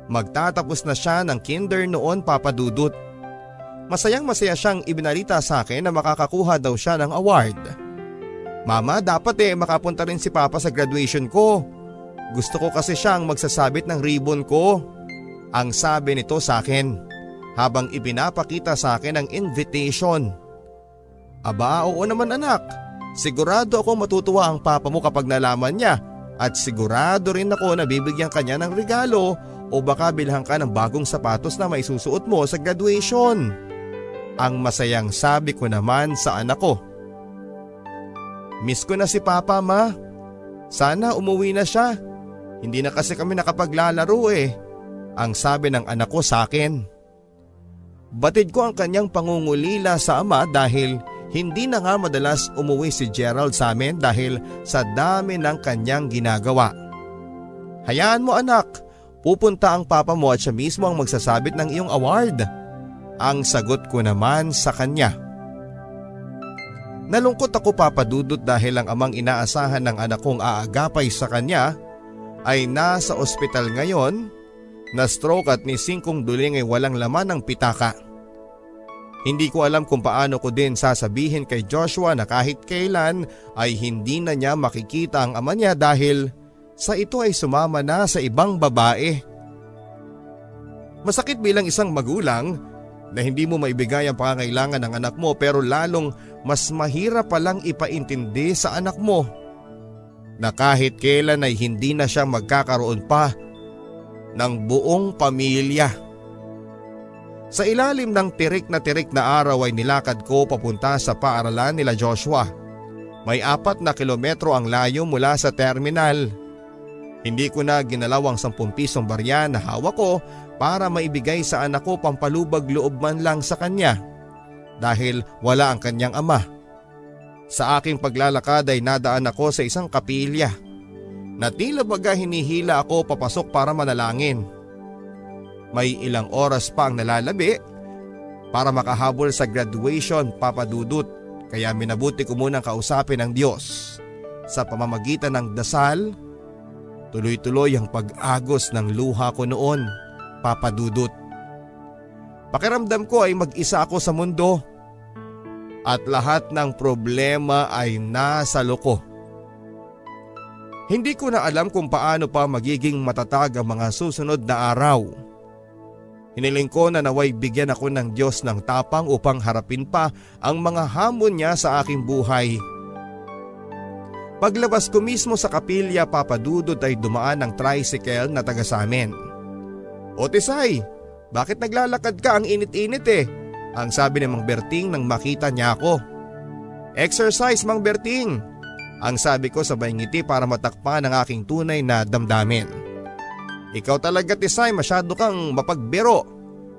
Magtatapos na siya ng kinder noon papadudot. Masayang masaya siyang ibinalita sa akin na makakakuha daw siya ng award. Mama dapat eh makapunta rin si Papa sa graduation ko. Gusto ko kasi siyang magsasabit ng ribbon ko. Ang sabi nito sa akin habang ipinapakita sa akin ang invitation. Aba, oo naman anak. Sigurado ako matutuwa ang papa mo kapag nalaman niya at sigurado rin ako na bibigyan kanya ng regalo o baka bilhan ka ng bagong sapatos na may susuot mo sa graduation. Ang masayang sabi ko naman sa anak ko. Miss ko na si papa ma. Sana umuwi na siya. Hindi na kasi kami nakapaglalaro eh. Ang sabi ng anak ko sa akin. Batid ko ang kanyang pangungulila sa ama dahil hindi na nga madalas umuwi si Gerald sa amin dahil sa dami ng kanyang ginagawa. Hayaan mo anak, pupunta ang papa mo at siya mismo ang magsasabit ng iyong award. Ang sagot ko naman sa kanya. Nalungkot ako papadudot dahil ang amang inaasahan ng anak kong aagapay sa kanya ay nasa ospital ngayon na stroke at ni singkong duling ay walang laman ng pitaka. Hindi ko alam kung paano ko din sasabihin kay Joshua na kahit kailan ay hindi na niya makikita ang ama niya dahil sa ito ay sumama na sa ibang babae. Masakit bilang isang magulang na hindi mo maibigay ang pangangailangan ng anak mo pero lalong mas mahirap palang ipaintindi sa anak mo na kahit kailan ay hindi na siya magkakaroon pa ng buong pamilya. Sa ilalim ng tirik na tirik na araw ay nilakad ko papunta sa paaralan nila Joshua. May apat na kilometro ang layo mula sa terminal. Hindi ko na ginalaw ang 10 pisong barya na hawak ko para maibigay sa anak ko pampalubag loob man lang sa kanya dahil wala ang kanyang ama. Sa aking paglalakad ay nadaan ako sa isang kapilya na tila baga hinihila ako papasok para manalangin. May ilang oras pa ang nalalabi para makahabol sa graduation papadudot kaya minabuti ko munang kausapin ang Diyos. Sa pamamagitan ng dasal, tuloy-tuloy ang pag-agos ng luha ko noon papadudot. Pakiramdam ko ay mag-isa ako sa mundo at lahat ng problema ay nasa loko. Hindi ko na alam kung paano pa magiging matatag ang mga susunod na araw. Hiniling ko na naway bigyan ako ng Diyos ng tapang upang harapin pa ang mga hamon niya sa aking buhay. Paglabas ko mismo sa kapilya papadudod ay dumaan ng tricycle na taga sa amin. O bakit naglalakad ka ang init-init eh? Ang sabi ni Mang Berting nang makita niya ako. Exercise Mang Berting! Ang sabi ko sabay ngiti para matakpan ang aking tunay na damdamin. Ikaw talaga Tisay masyado kang mapagbiro.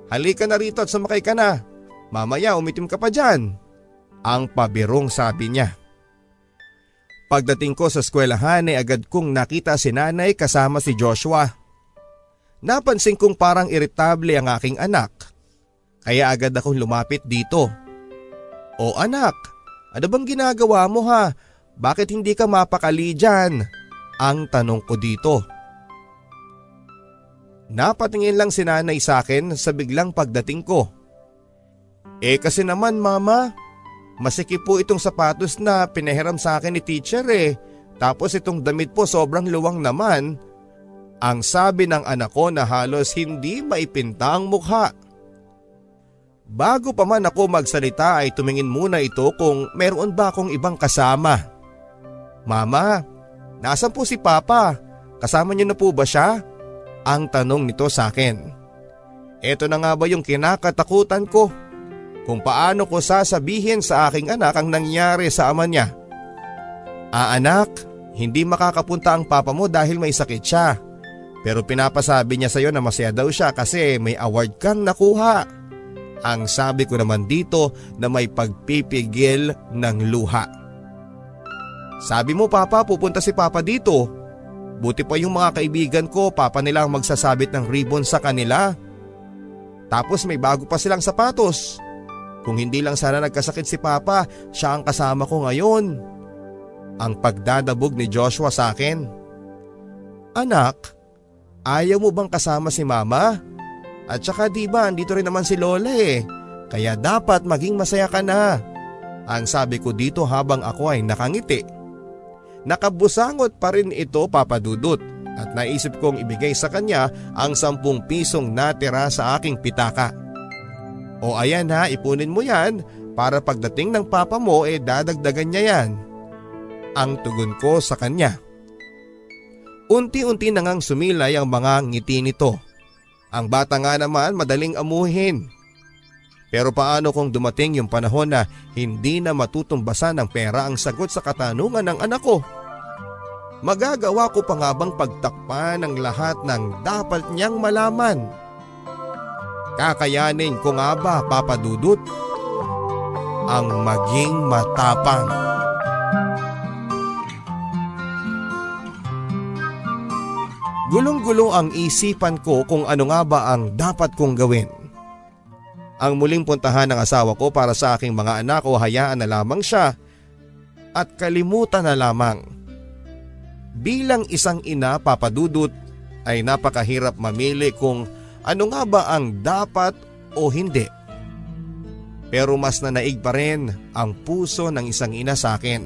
Halika na rito at sumakay ka na. Mamaya umitim ka pa dyan. Ang pabirong sabi niya. Pagdating ko sa eskwelahan ay agad kong nakita si nanay kasama si Joshua. Napansin kong parang iritable ang aking anak. Kaya agad akong lumapit dito. O anak, ano bang ginagawa mo ha? Bakit hindi ka mapakali dyan? Ang tanong ko dito. Napatingin lang si nanay sa akin sa biglang pagdating ko. Eh kasi naman mama, masikip po itong sapatos na pinahiram sa akin ni teacher eh. Tapos itong damit po sobrang luwang naman. Ang sabi ng anak ko na halos hindi maipinta ang mukha. Bago pa man ako magsalita ay tumingin muna ito kung meron ba akong ibang kasama. Mama, nasan po si Papa? Kasama niyo na po ba siya? Ang tanong nito sa akin. Ito na nga ba yung kinakatakutan ko? Kung paano ko sasabihin sa aking anak ang nangyari sa ama niya. Ah anak, hindi makakapunta ang papa mo dahil may sakit siya. Pero pinapasabi niya sa iyo na masaya daw siya kasi may award kang nakuha. Ang sabi ko naman dito na may pagpipigil ng luha. Sabi mo papa pupunta si papa dito. Buti pa yung mga kaibigan ko papa nila ang magsasabit ng ribbon sa kanila. Tapos may bago pa silang sapatos. Kung hindi lang sana nagkasakit si papa, siya ang kasama ko ngayon. Ang pagdadabog ni Joshua sa akin. Anak, Ayaw mo bang kasama si mama? At saka di ba andito rin naman si Lola eh. Kaya dapat maging masaya ka na. Ang sabi ko dito habang ako ay nakangiti. Nakabusangot pa rin ito papadudot at naisip kong ibigay sa kanya ang sampung pisong natira sa aking pitaka. O ayan ha, ipunin mo yan para pagdating ng papa mo eh dadagdagan niya yan. Ang tugon ko sa kanya. Unti-unti na ngang sumilay ang mga ngiti nito. Ang bata nga naman madaling amuhin. Pero paano kung dumating yung panahon na hindi na matutumbasan ng pera ang sagot sa katanungan ng anak ko? Magagawa ko pa nga bang pagtakpan ng lahat ng dapat niyang malaman? Kakayanin ko nga ba papadudot? Ang maging matapang. Gulong-gulo ang isipan ko kung ano nga ba ang dapat kong gawin. Ang muling puntahan ng asawa ko para sa aking mga anak o hayaan na lamang siya at kalimutan na lamang. Bilang isang ina papadudot ay napakahirap mamili kung ano nga ba ang dapat o hindi. Pero mas nanaig pa rin ang puso ng isang ina sa akin.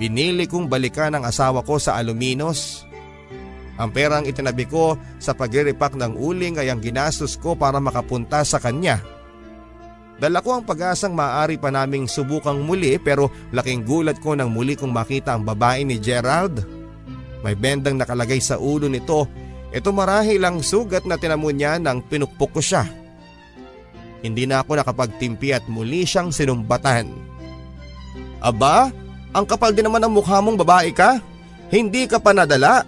Pinili kong balikan ang asawa ko sa Aluminos ang perang itinabi ko sa pagre ng uling ay ang ginastos ko para makapunta sa kanya Dala ko ang pag-asang maaari pa naming subukang muli pero laking gulat ko nang muli kong makita ang babae ni Gerald. May bendang nakalagay sa ulo nito. Ito marahil ang sugat na tinamo niya nang pinukpok ko siya. Hindi na ako nakapagtimpi at muli siyang sinumbatan. Aba, ang kapal din naman ang mukha mong babae ka. Hindi ka pa nadala.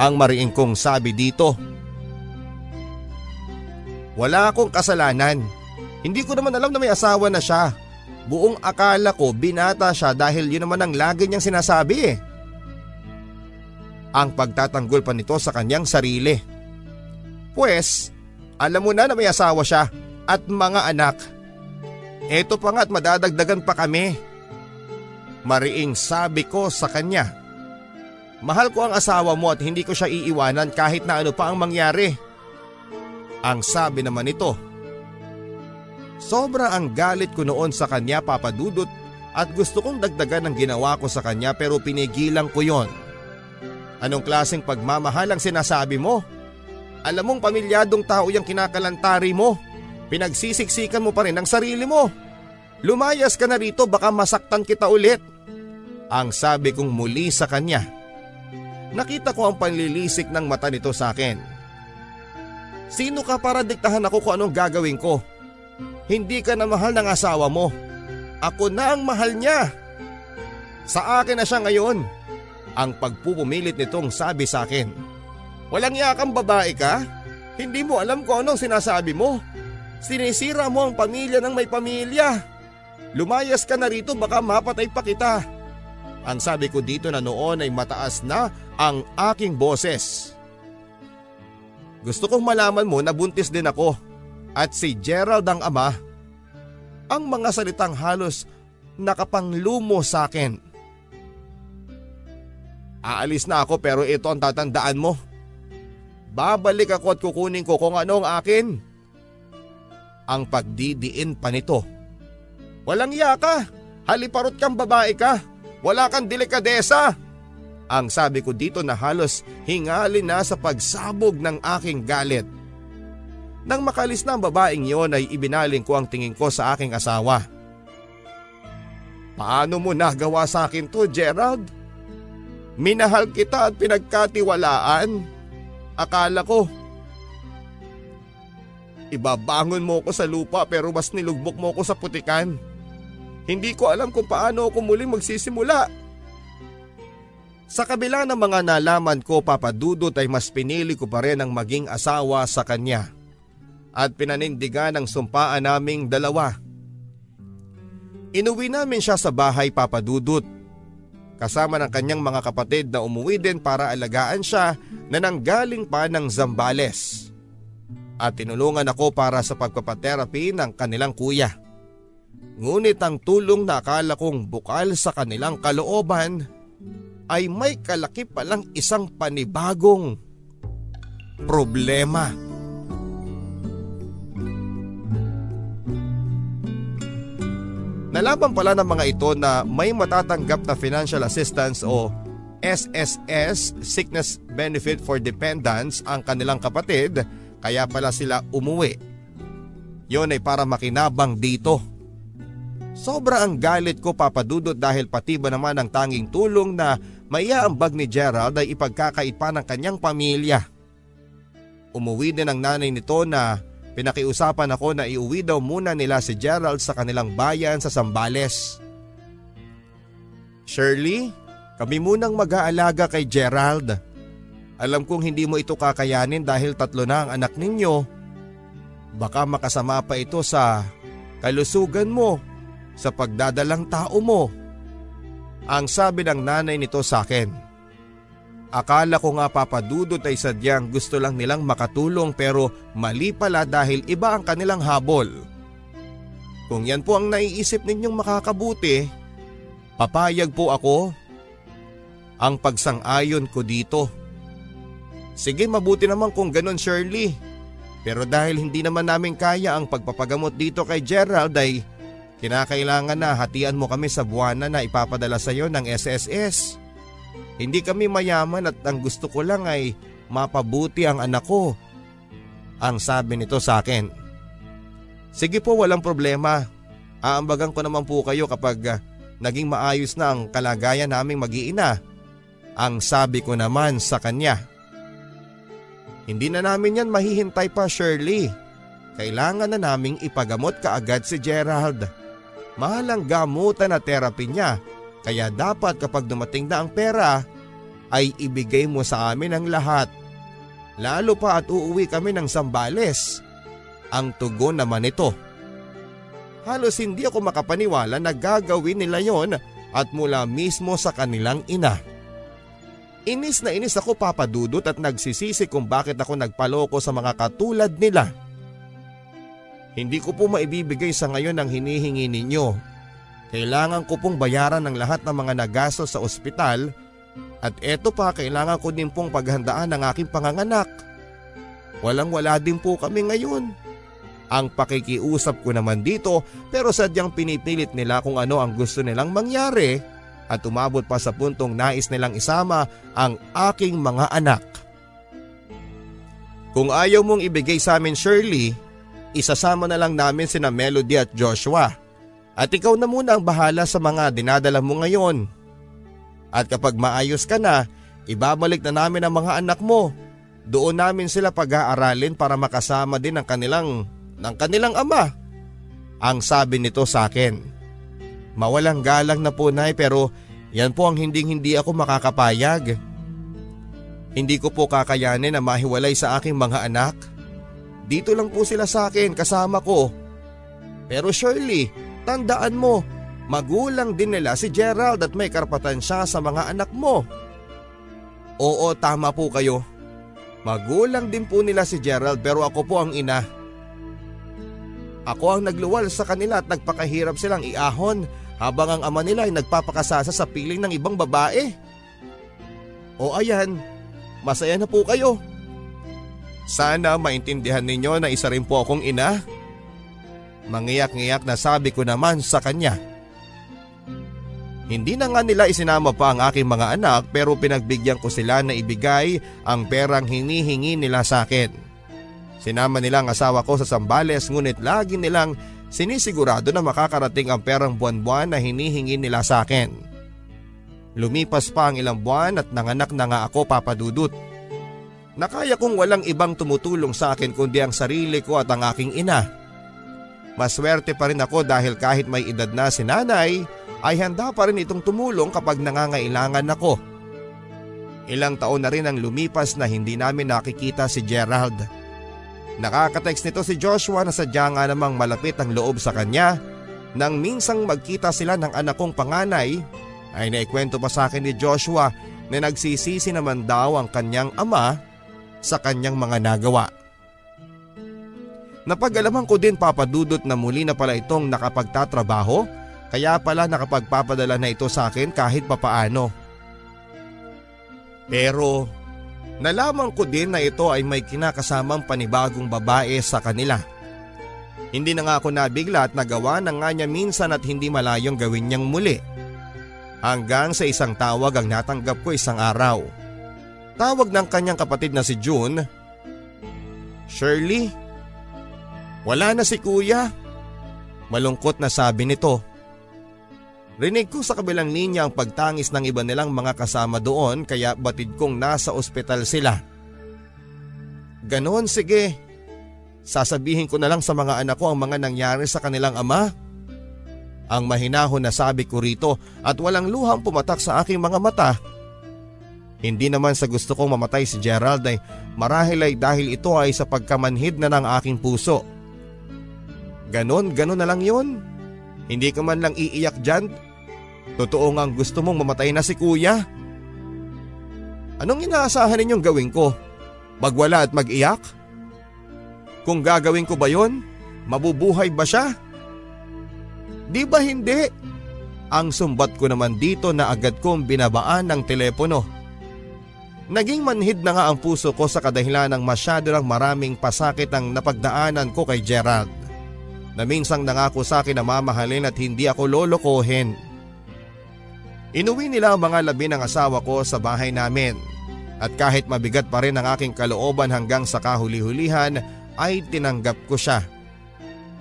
Ang mariing kong sabi dito. Wala akong kasalanan. Hindi ko naman alam na may asawa na siya. Buong akala ko binata siya dahil yun naman ang lagi niyang sinasabi eh. Ang pagtatanggol pa nito sa kanyang sarili. Pues, alam mo na na may asawa siya at mga anak. Ito pa nga at madadagdagan pa kami. Mariing sabi ko sa kanya. Mahal ko ang asawa mo at hindi ko siya iiwanan kahit na ano pa ang mangyari. Ang sabi naman nito. Sobra ang galit ko noon sa kanya papadudot at gusto kong dagdagan ang ginawa ko sa kanya pero pinigilan ko yon. Anong klaseng pagmamahal ang sinasabi mo? Alam mong pamilyadong tao yung kinakalantari mo. Pinagsisiksikan mo pa rin ang sarili mo. Lumayas ka na rito baka masaktan kita ulit. Ang sabi kong muli sa kanya. Nakita ko ang panlilisik ng mata nito sa akin. Sino ka para diktahan ako kung anong gagawin ko? Hindi ka na mahal ng asawa mo. Ako na ang mahal niya. Sa akin na siya ngayon. Ang pagpupumilit nitong sabi sa akin. Walang yakang babae ka? Hindi mo alam kung anong sinasabi mo. Sinisira mo ang pamilya ng may pamilya. Lumayas ka na rito baka mapatay pa kita. Ang sabi ko dito na noon ay mataas na ang aking boses. Gusto kong malaman mo na buntis din ako at si Gerald ang ama. Ang mga salitang halos nakapanglumo sa akin. Aalis na ako pero ito ang tatandaan mo. Babalik ako at kukunin ko kung ano ang akin. Ang pagdidiin pa nito. Walang iya ka. Haliparot kang babae ka. Wala kang delikadesa. Ang sabi ko dito na halos hingali na sa pagsabog ng aking galit. Nang makalis na ang babaeng iyon ay ibinaling ko ang tingin ko sa aking asawa. Paano mo nagawa sa akin to Gerald? Minahal kita at pinagkatiwalaan. Akala ko, ibabangon mo ko sa lupa pero mas nilugbok mo ko sa putikan. Hindi ko alam kung paano ako muling magsisimula. Sa kabila ng mga nalaman ko papadudot ay mas pinili ko pa rin ang maging asawa sa kanya. At pinanindigan ang sumpaan naming dalawa. Inuwi namin siya sa bahay papadudot kasama ng kanyang mga kapatid na umuwi din para alagaan siya na nanggaling pa ng Zambales. At tinulungan ako para sa pagpapaterapi ng kanilang kuya. Ngunit ang tulong na akala kong bukal sa kanilang kalooban ay may kalaki palang isang panibagong problema. Nalaman pala ng mga ito na may matatanggap na financial assistance o SSS Sickness Benefit for Dependents ang kanilang kapatid kaya pala sila umuwi. Yon ay para makinabang dito. Sobra ang galit ko papadudot dahil pati ba naman ang tanging tulong na maiaambag ni Gerald ay ipagkakaipa ng kanyang pamilya. Umuwi din ang nanay nito na Pinakiusapan ako na iuwi daw muna nila si Gerald sa kanilang bayan sa Sambales. Shirley, kami munang mag-aalaga kay Gerald. Alam kong hindi mo ito kakayanin dahil tatlo na ang anak ninyo. Baka makasama pa ito sa kalusugan mo, sa pagdadalang tao mo. Ang sabi ng nanay nito sa akin. Akala ko nga papadudot ay sadyang gusto lang nilang makatulong pero mali pala dahil iba ang kanilang habol. Kung yan po ang naiisip ninyong makakabuti, papayag po ako. Ang pagsang-ayon ko dito. Sige mabuti naman kung ganon Shirley. Pero dahil hindi naman namin kaya ang pagpapagamot dito kay Gerald ay kinakailangan na hatian mo kami sa buwana na ipapadala sa iyo ng SSS. Hindi kami mayaman at ang gusto ko lang ay mapabuti ang anak ko. Ang sabi nito sa akin. Sige po walang problema. Aambagan ko naman po kayo kapag uh, naging maayos na ang kalagayan naming mag-iina. Ang sabi ko naman sa kanya. Hindi na namin yan mahihintay pa Shirley. Kailangan na naming ipagamot kaagad si Gerald. Mahal ang gamutan na therapy niya. Kaya dapat kapag dumating na ang pera ay ibigay mo sa amin ang lahat. Lalo pa at uuwi kami ng Sambales. Ang tugon naman ito. Halos hindi ako makapaniwala na gagawin nila yon at mula mismo sa kanilang ina. Inis na inis ako papadudot at nagsisisi kung bakit ako nagpaloko sa mga katulad nila. Hindi ko po maibibigay sa ngayon ang hinihingi ninyo. Kailangan ko pong bayaran ng lahat ng mga nagastos sa ospital at eto pa kailangan ko din pong paghandaan ng aking panganganak. Walang wala din po kami ngayon. Ang pakikiusap ko naman dito pero sadyang pinipilit nila kung ano ang gusto nilang mangyari at umabot pa sa puntong nais nilang isama ang aking mga anak. Kung ayaw mong ibigay sa amin Shirley, isasama na lang namin sina Melody at Joshua. At ikaw na muna ang bahala sa mga dinadala mo ngayon. At kapag maayos ka na, ibabalik na namin ang mga anak mo. Doon namin sila pag-aaralin para makasama din ang kanilang, ng kanilang ama. Ang sabi nito sa akin. Mawalang galang na po nay pero yan po ang hindi hindi ako makakapayag. Hindi ko po kakayanin na mahiwalay sa aking mga anak. Dito lang po sila sa akin kasama ko. Pero Shirley, tandaan mo, magulang din nila si Gerald at may karapatan siya sa mga anak mo. Oo, tama po kayo. Magulang din po nila si Gerald pero ako po ang ina. Ako ang nagluwal sa kanila at nagpakahirap silang iahon habang ang ama nila ay nagpapakasasa sa piling ng ibang babae. O ayan, masaya na po kayo. Sana maintindihan ninyo na isa rin po akong ina. Mangiyak-ngiyak na sabi ko naman sa kanya. Hindi na nga nila isinama pa ang aking mga anak pero pinagbigyan ko sila na ibigay ang perang hinihingi nila sa akin. Sinama nila ang asawa ko sa Sambales ngunit lagi nilang sinisigurado na makakarating ang perang buwan-buwan na hinihingi nila sa akin. Lumipas pa ang ilang buwan at nanganak na nga ako papadudot. Nakaya kong walang ibang tumutulong sa akin kundi ang sarili ko at ang aking ina. Maswerte pa rin ako dahil kahit may edad na si nanay ay handa pa rin itong tumulong kapag nangangailangan ako. Ilang taon na rin ang lumipas na hindi namin nakikita si Gerald. Nakaka-text nito si Joshua na sadya nga namang malapit ang loob sa kanya nang minsang magkita sila ng anak kong panganay ay naikwento pa sa akin ni Joshua na nagsisisi naman daw ang kanyang ama sa kanyang mga nagawa. Napag-alaman ko din papadudot na muli na pala itong nakapagtatrabaho kaya pala nakapagpapadala na ito sa akin kahit papaano. Pero nalaman ko din na ito ay may kinakasamang panibagong babae sa kanila. Hindi na nga ako nabigla at nagawa na nga niya minsan at hindi malayong gawin niyang muli. Hanggang sa isang tawag ang natanggap ko isang araw. Tawag ng kanyang kapatid na si June. Shirley, wala na si kuya. Malungkot na sabi nito. Rinig ko sa kabilang linya ang pagtangis ng iba nilang mga kasama doon kaya batid kong nasa ospital sila. Ganon sige. Sasabihin ko na lang sa mga anak ko ang mga nangyari sa kanilang ama. Ang mahinahon na sabi ko rito at walang luhang pumatak sa aking mga mata hindi naman sa gusto kong mamatay si Gerald ay marahil ay dahil ito ay sa pagkamanhid na ng aking puso. Ganon, ganon na lang yun. Hindi ka man lang iiyak dyan. Totoo nga gusto mong mamatay na si kuya. Anong inaasahan ninyong gawin ko? Magwala at mag-iyak? Kung gagawin ko ba yon, mabubuhay ba siya? Di ba hindi? Ang sumbat ko naman dito na agad kong binabaan ng telepono. Naging manhid na nga ang puso ko sa kadahilan ng masyado lang maraming pasakit ang napagdaanan ko kay Gerald. Na minsang nangako sa akin na mamahalin at hindi ako lolokohin. Inuwi nila ang mga labi ng asawa ko sa bahay namin. At kahit mabigat pa rin ang aking kalooban hanggang sa kahuli-hulihan ay tinanggap ko siya.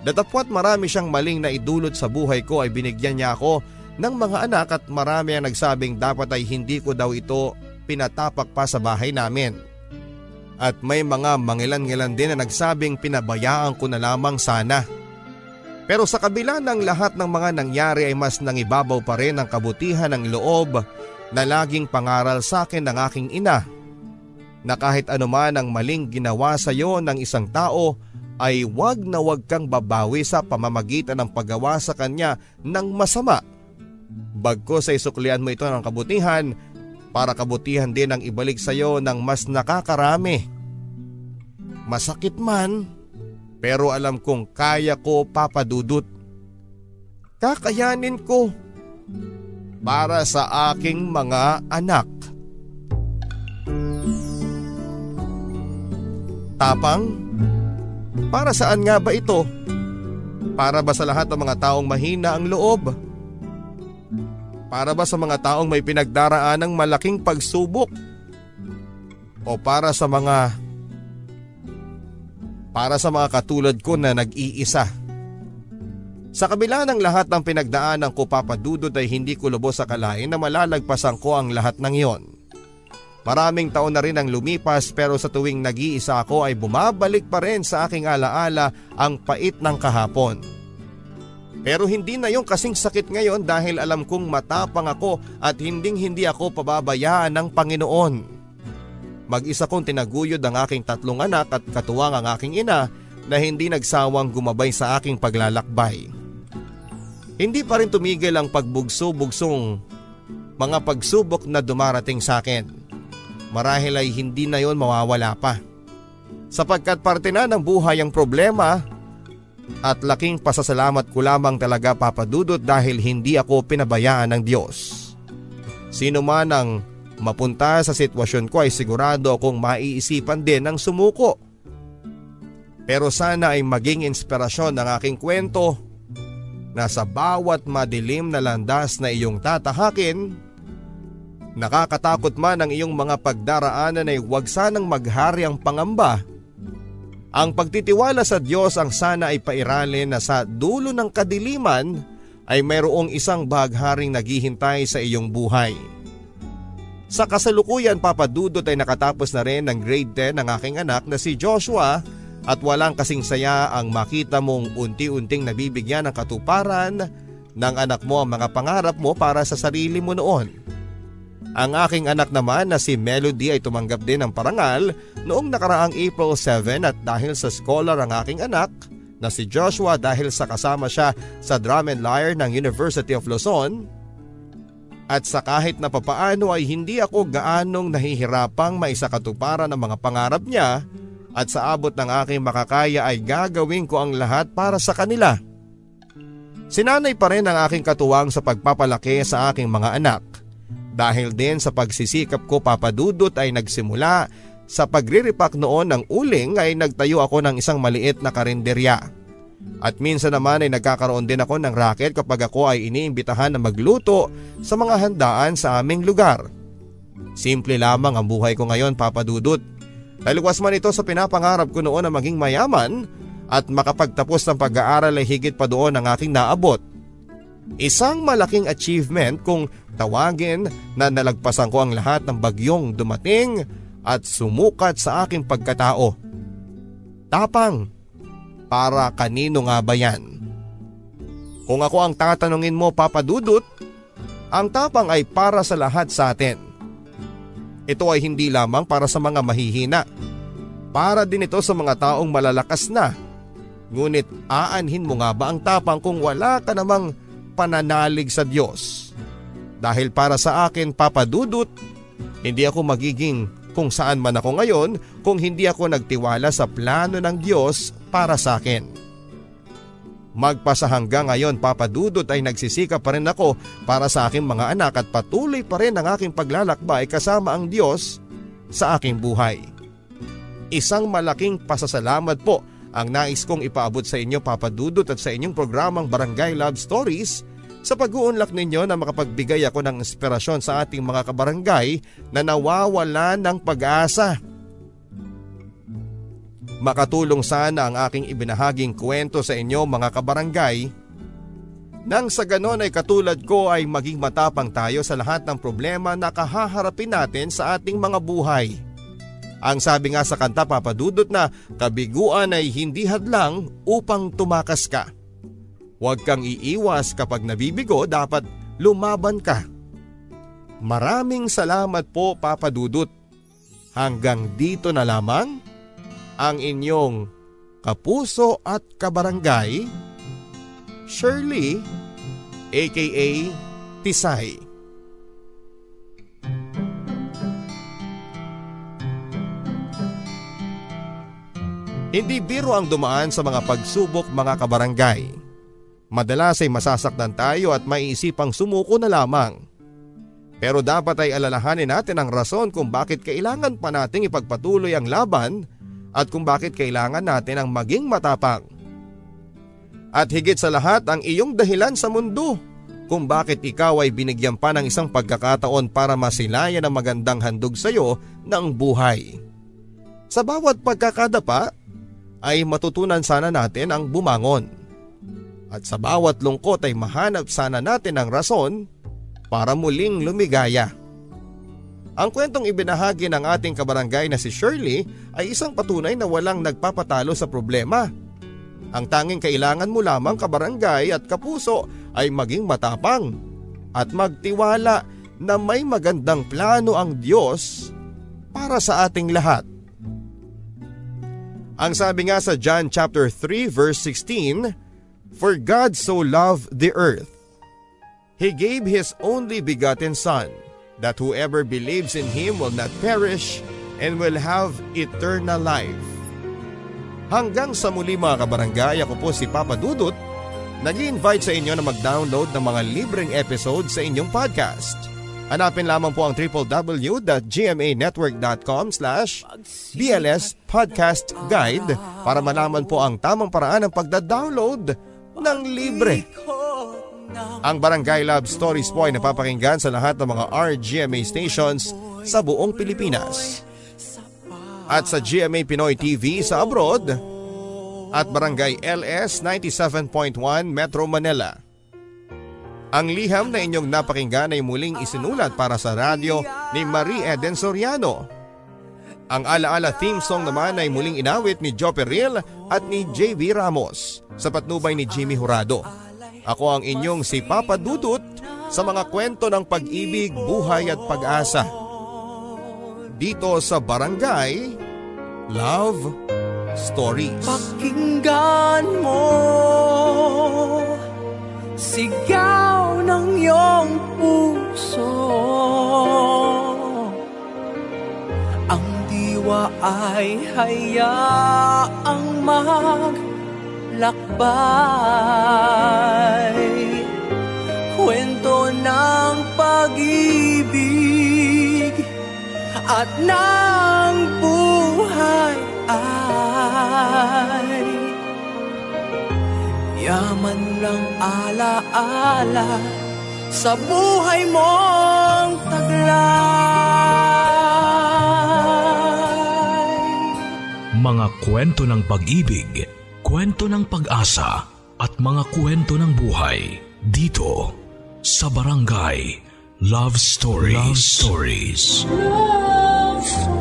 Datapwat marami siyang maling na idulot sa buhay ko ay binigyan niya ako ng mga anak at marami ang nagsabing dapat ay hindi ko daw ito pinatapak pa sa bahay namin. At may mga mangilan-ngilan din na nagsabing pinabayaan ko na lamang sana. Pero sa kabila ng lahat ng mga nangyari ay mas nangibabaw pa rin ang kabutihan ng loob na laging pangaral sa akin ng aking ina na kahit anuman ang maling ginawa sa iyo ng isang tao ay wag na wag kang babawi sa pamamagitan ng paggawa sa kanya ng masama. Bagko sa isuklian mo ito ng kabutihan para kabutihan din ang ibalik sa iyo ng mas nakakarami. Masakit man, pero alam kong kaya ko papadudot. Kakayanin ko para sa aking mga anak. Tapang? Para saan nga ba ito? Para ba sa lahat ng mga taong mahina ang loob? Para ba sa mga taong may pinagdaraan ng malaking pagsubok? O para sa mga para sa mga katulad ko na nag-iisa? Sa kabila ng lahat ng pinagdaanan ko papadudod ay hindi ko lubos sa kalain na malalagpasan ko ang lahat ng iyon. Maraming taon na rin ang lumipas pero sa tuwing nag-iisa ako ay bumabalik pa rin sa aking alaala ang pait ng kahapon. Pero hindi na yung kasing sakit ngayon dahil alam kong matapang ako at hinding hindi ako pababayaan ng Panginoon. Mag-isa kong tinaguyod ang aking tatlong anak at katuwang ang aking ina na hindi nagsawang gumabay sa aking paglalakbay. Hindi pa rin tumigil ang pagbugso-bugsong mga pagsubok na dumarating sa akin marahil ay hindi na yon mawawala pa. Sapagkat parte na ng buhay ang problema at laking pasasalamat ko lamang talaga papadudot dahil hindi ako pinabayaan ng Diyos. Sino man ang mapunta sa sitwasyon ko ay sigurado akong maiisipan din ng sumuko. Pero sana ay maging inspirasyon ng aking kwento na sa bawat madilim na landas na iyong tatahakin Nakakatakot man ang iyong mga pagdaraanan ay huwag sanang maghari ang pangamba. Ang pagtitiwala sa Diyos ang sana ay pairalin na sa dulo ng kadiliman ay mayroong isang bagharing naghihintay sa iyong buhay. Sa kasalukuyan papadudot ay nakatapos na rin ng grade 10 ng aking anak na si Joshua at walang kasing saya ang makita mong unti-unting nabibigyan ng katuparan ng anak mo ang mga pangarap mo para sa sarili mo noon. Ang aking anak naman na si Melody ay tumanggap din ng parangal noong nakaraang April 7 at dahil sa scholar ang aking anak na si Joshua dahil sa kasama siya sa drum and lyre ng University of Luzon at sa kahit na papaano ay hindi ako gaanong nahihirapang maisakatuparan ang mga pangarap niya at sa abot ng aking makakaya ay gagawin ko ang lahat para sa kanila. Sinanay pa rin ang aking katuwang sa pagpapalaki sa aking mga anak dahil din sa pagsisikap ko papadudot ay nagsimula sa pagriripak noon ng uling ay nagtayo ako ng isang maliit na karinderya. At minsan naman ay nagkakaroon din ako ng racket kapag ako ay iniimbitahan na magluto sa mga handaan sa aming lugar. Simple lamang ang buhay ko ngayon papadudot. Taliwas man ito sa pinapangarap ko noon na maging mayaman at makapagtapos ng pag-aaral ay higit pa doon ang aking naabot. Isang malaking achievement kung tawagin na nalagpasan ko ang lahat ng bagyong dumating at sumukat sa aking pagkatao. Tapang, para kanino nga ba yan? Kung ako ang tatanungin mo papadudot, ang tapang ay para sa lahat sa atin. Ito ay hindi lamang para sa mga mahihina. Para din ito sa mga taong malalakas na. Ngunit aanhin mo nga ba ang tapang kung wala ka namang pananalig sa Diyos. Dahil para sa akin papadudot, hindi ako magiging kung saan man ako ngayon kung hindi ako nagtiwala sa plano ng Diyos para sa akin. Magpasa hanggang ngayon papadudot ay nagsisika pa rin ako para sa aking mga anak at patuloy pa rin ang aking paglalakbay kasama ang Diyos sa aking buhay. Isang malaking pasasalamat po ang nais kong ipaabot sa inyo papadudot at sa inyong programang Barangay Love Stories sa pag-uunlak ninyo na makapagbigay ako ng inspirasyon sa ating mga kabarangay na nawawala ng pag-asa. Makatulong sana ang aking ibinahaging kwento sa inyo mga kabarangay nang sa ganon ay katulad ko ay maging matapang tayo sa lahat ng problema na kahaharapin natin sa ating mga buhay. Ang sabi nga sa kanta papadudot na kabiguan ay hindi hadlang upang tumakas ka. Huwag kang iiwas kapag nabibigo dapat lumaban ka. Maraming salamat po papadudot. Hanggang dito na lamang ang inyong kapuso at kabarangay, Shirley aka Tisay. Hindi biro ang dumaan sa mga pagsubok mga kabarangay. Madalas ay masasaktan tayo at maiisipang sumuko na lamang. Pero dapat ay alalahanin natin ang rason kung bakit kailangan pa nating ipagpatuloy ang laban at kung bakit kailangan natin ang maging matapang. At higit sa lahat ang iyong dahilan sa mundo kung bakit ikaw ay binigyan pa ng isang pagkakataon para masilayan ang magandang handog sa iyo ng buhay. Sa bawat pagkakadapa ay matutunan sana natin ang bumangon. At sa bawat lungkot ay mahanap sana natin ang rason para muling lumigaya. Ang kwentong ibinahagi ng ating kabarangay na si Shirley ay isang patunay na walang nagpapatalo sa problema. Ang tanging kailangan mo lamang kabarangay at kapuso ay maging matapang at magtiwala na may magandang plano ang Diyos para sa ating lahat. Ang sabi nga sa John chapter 3 verse 16, For God so loved the earth, He gave His only begotten Son, that whoever believes in Him will not perish and will have eternal life. Hanggang sa muli mga kabarangay, ako po si Papa Dudut, nag invite sa inyo na mag-download ng mga libreng episode sa inyong podcast. Hanapin lamang po ang www.gmanetwork.com slash BLS Podcast Guide para malaman po ang tamang paraan ng pagda-download ng libre. Ang Barangay Love Stories po ay napapakinggan sa lahat ng mga RGMA stations sa buong Pilipinas. At sa GMA Pinoy TV sa abroad at Barangay LS 97.1 Metro Manila. Ang liham na inyong napakinggan ay muling isinulat para sa radyo ni Marie Eden Soriano. Ang alaala theme song naman ay muling inawit ni Joe Peril at ni JV Ramos sa patnubay ni Jimmy Hurado. Ako ang inyong si Papa Dudut sa mga kwento ng pag-ibig, buhay at pag-asa. Dito sa Barangay Love Stories. Pakinggan mo Sigaw ng iyong puso. Ang diwa ay hayaang maglakbay. Kwento ng pag-ibig at ng buhay ay Yaman ng alaala sa buhay mong taglay. Mga kwento ng pag-ibig, kwento ng pag-asa at mga kwento ng buhay dito sa Barangay Love Stories. Love Stories. Love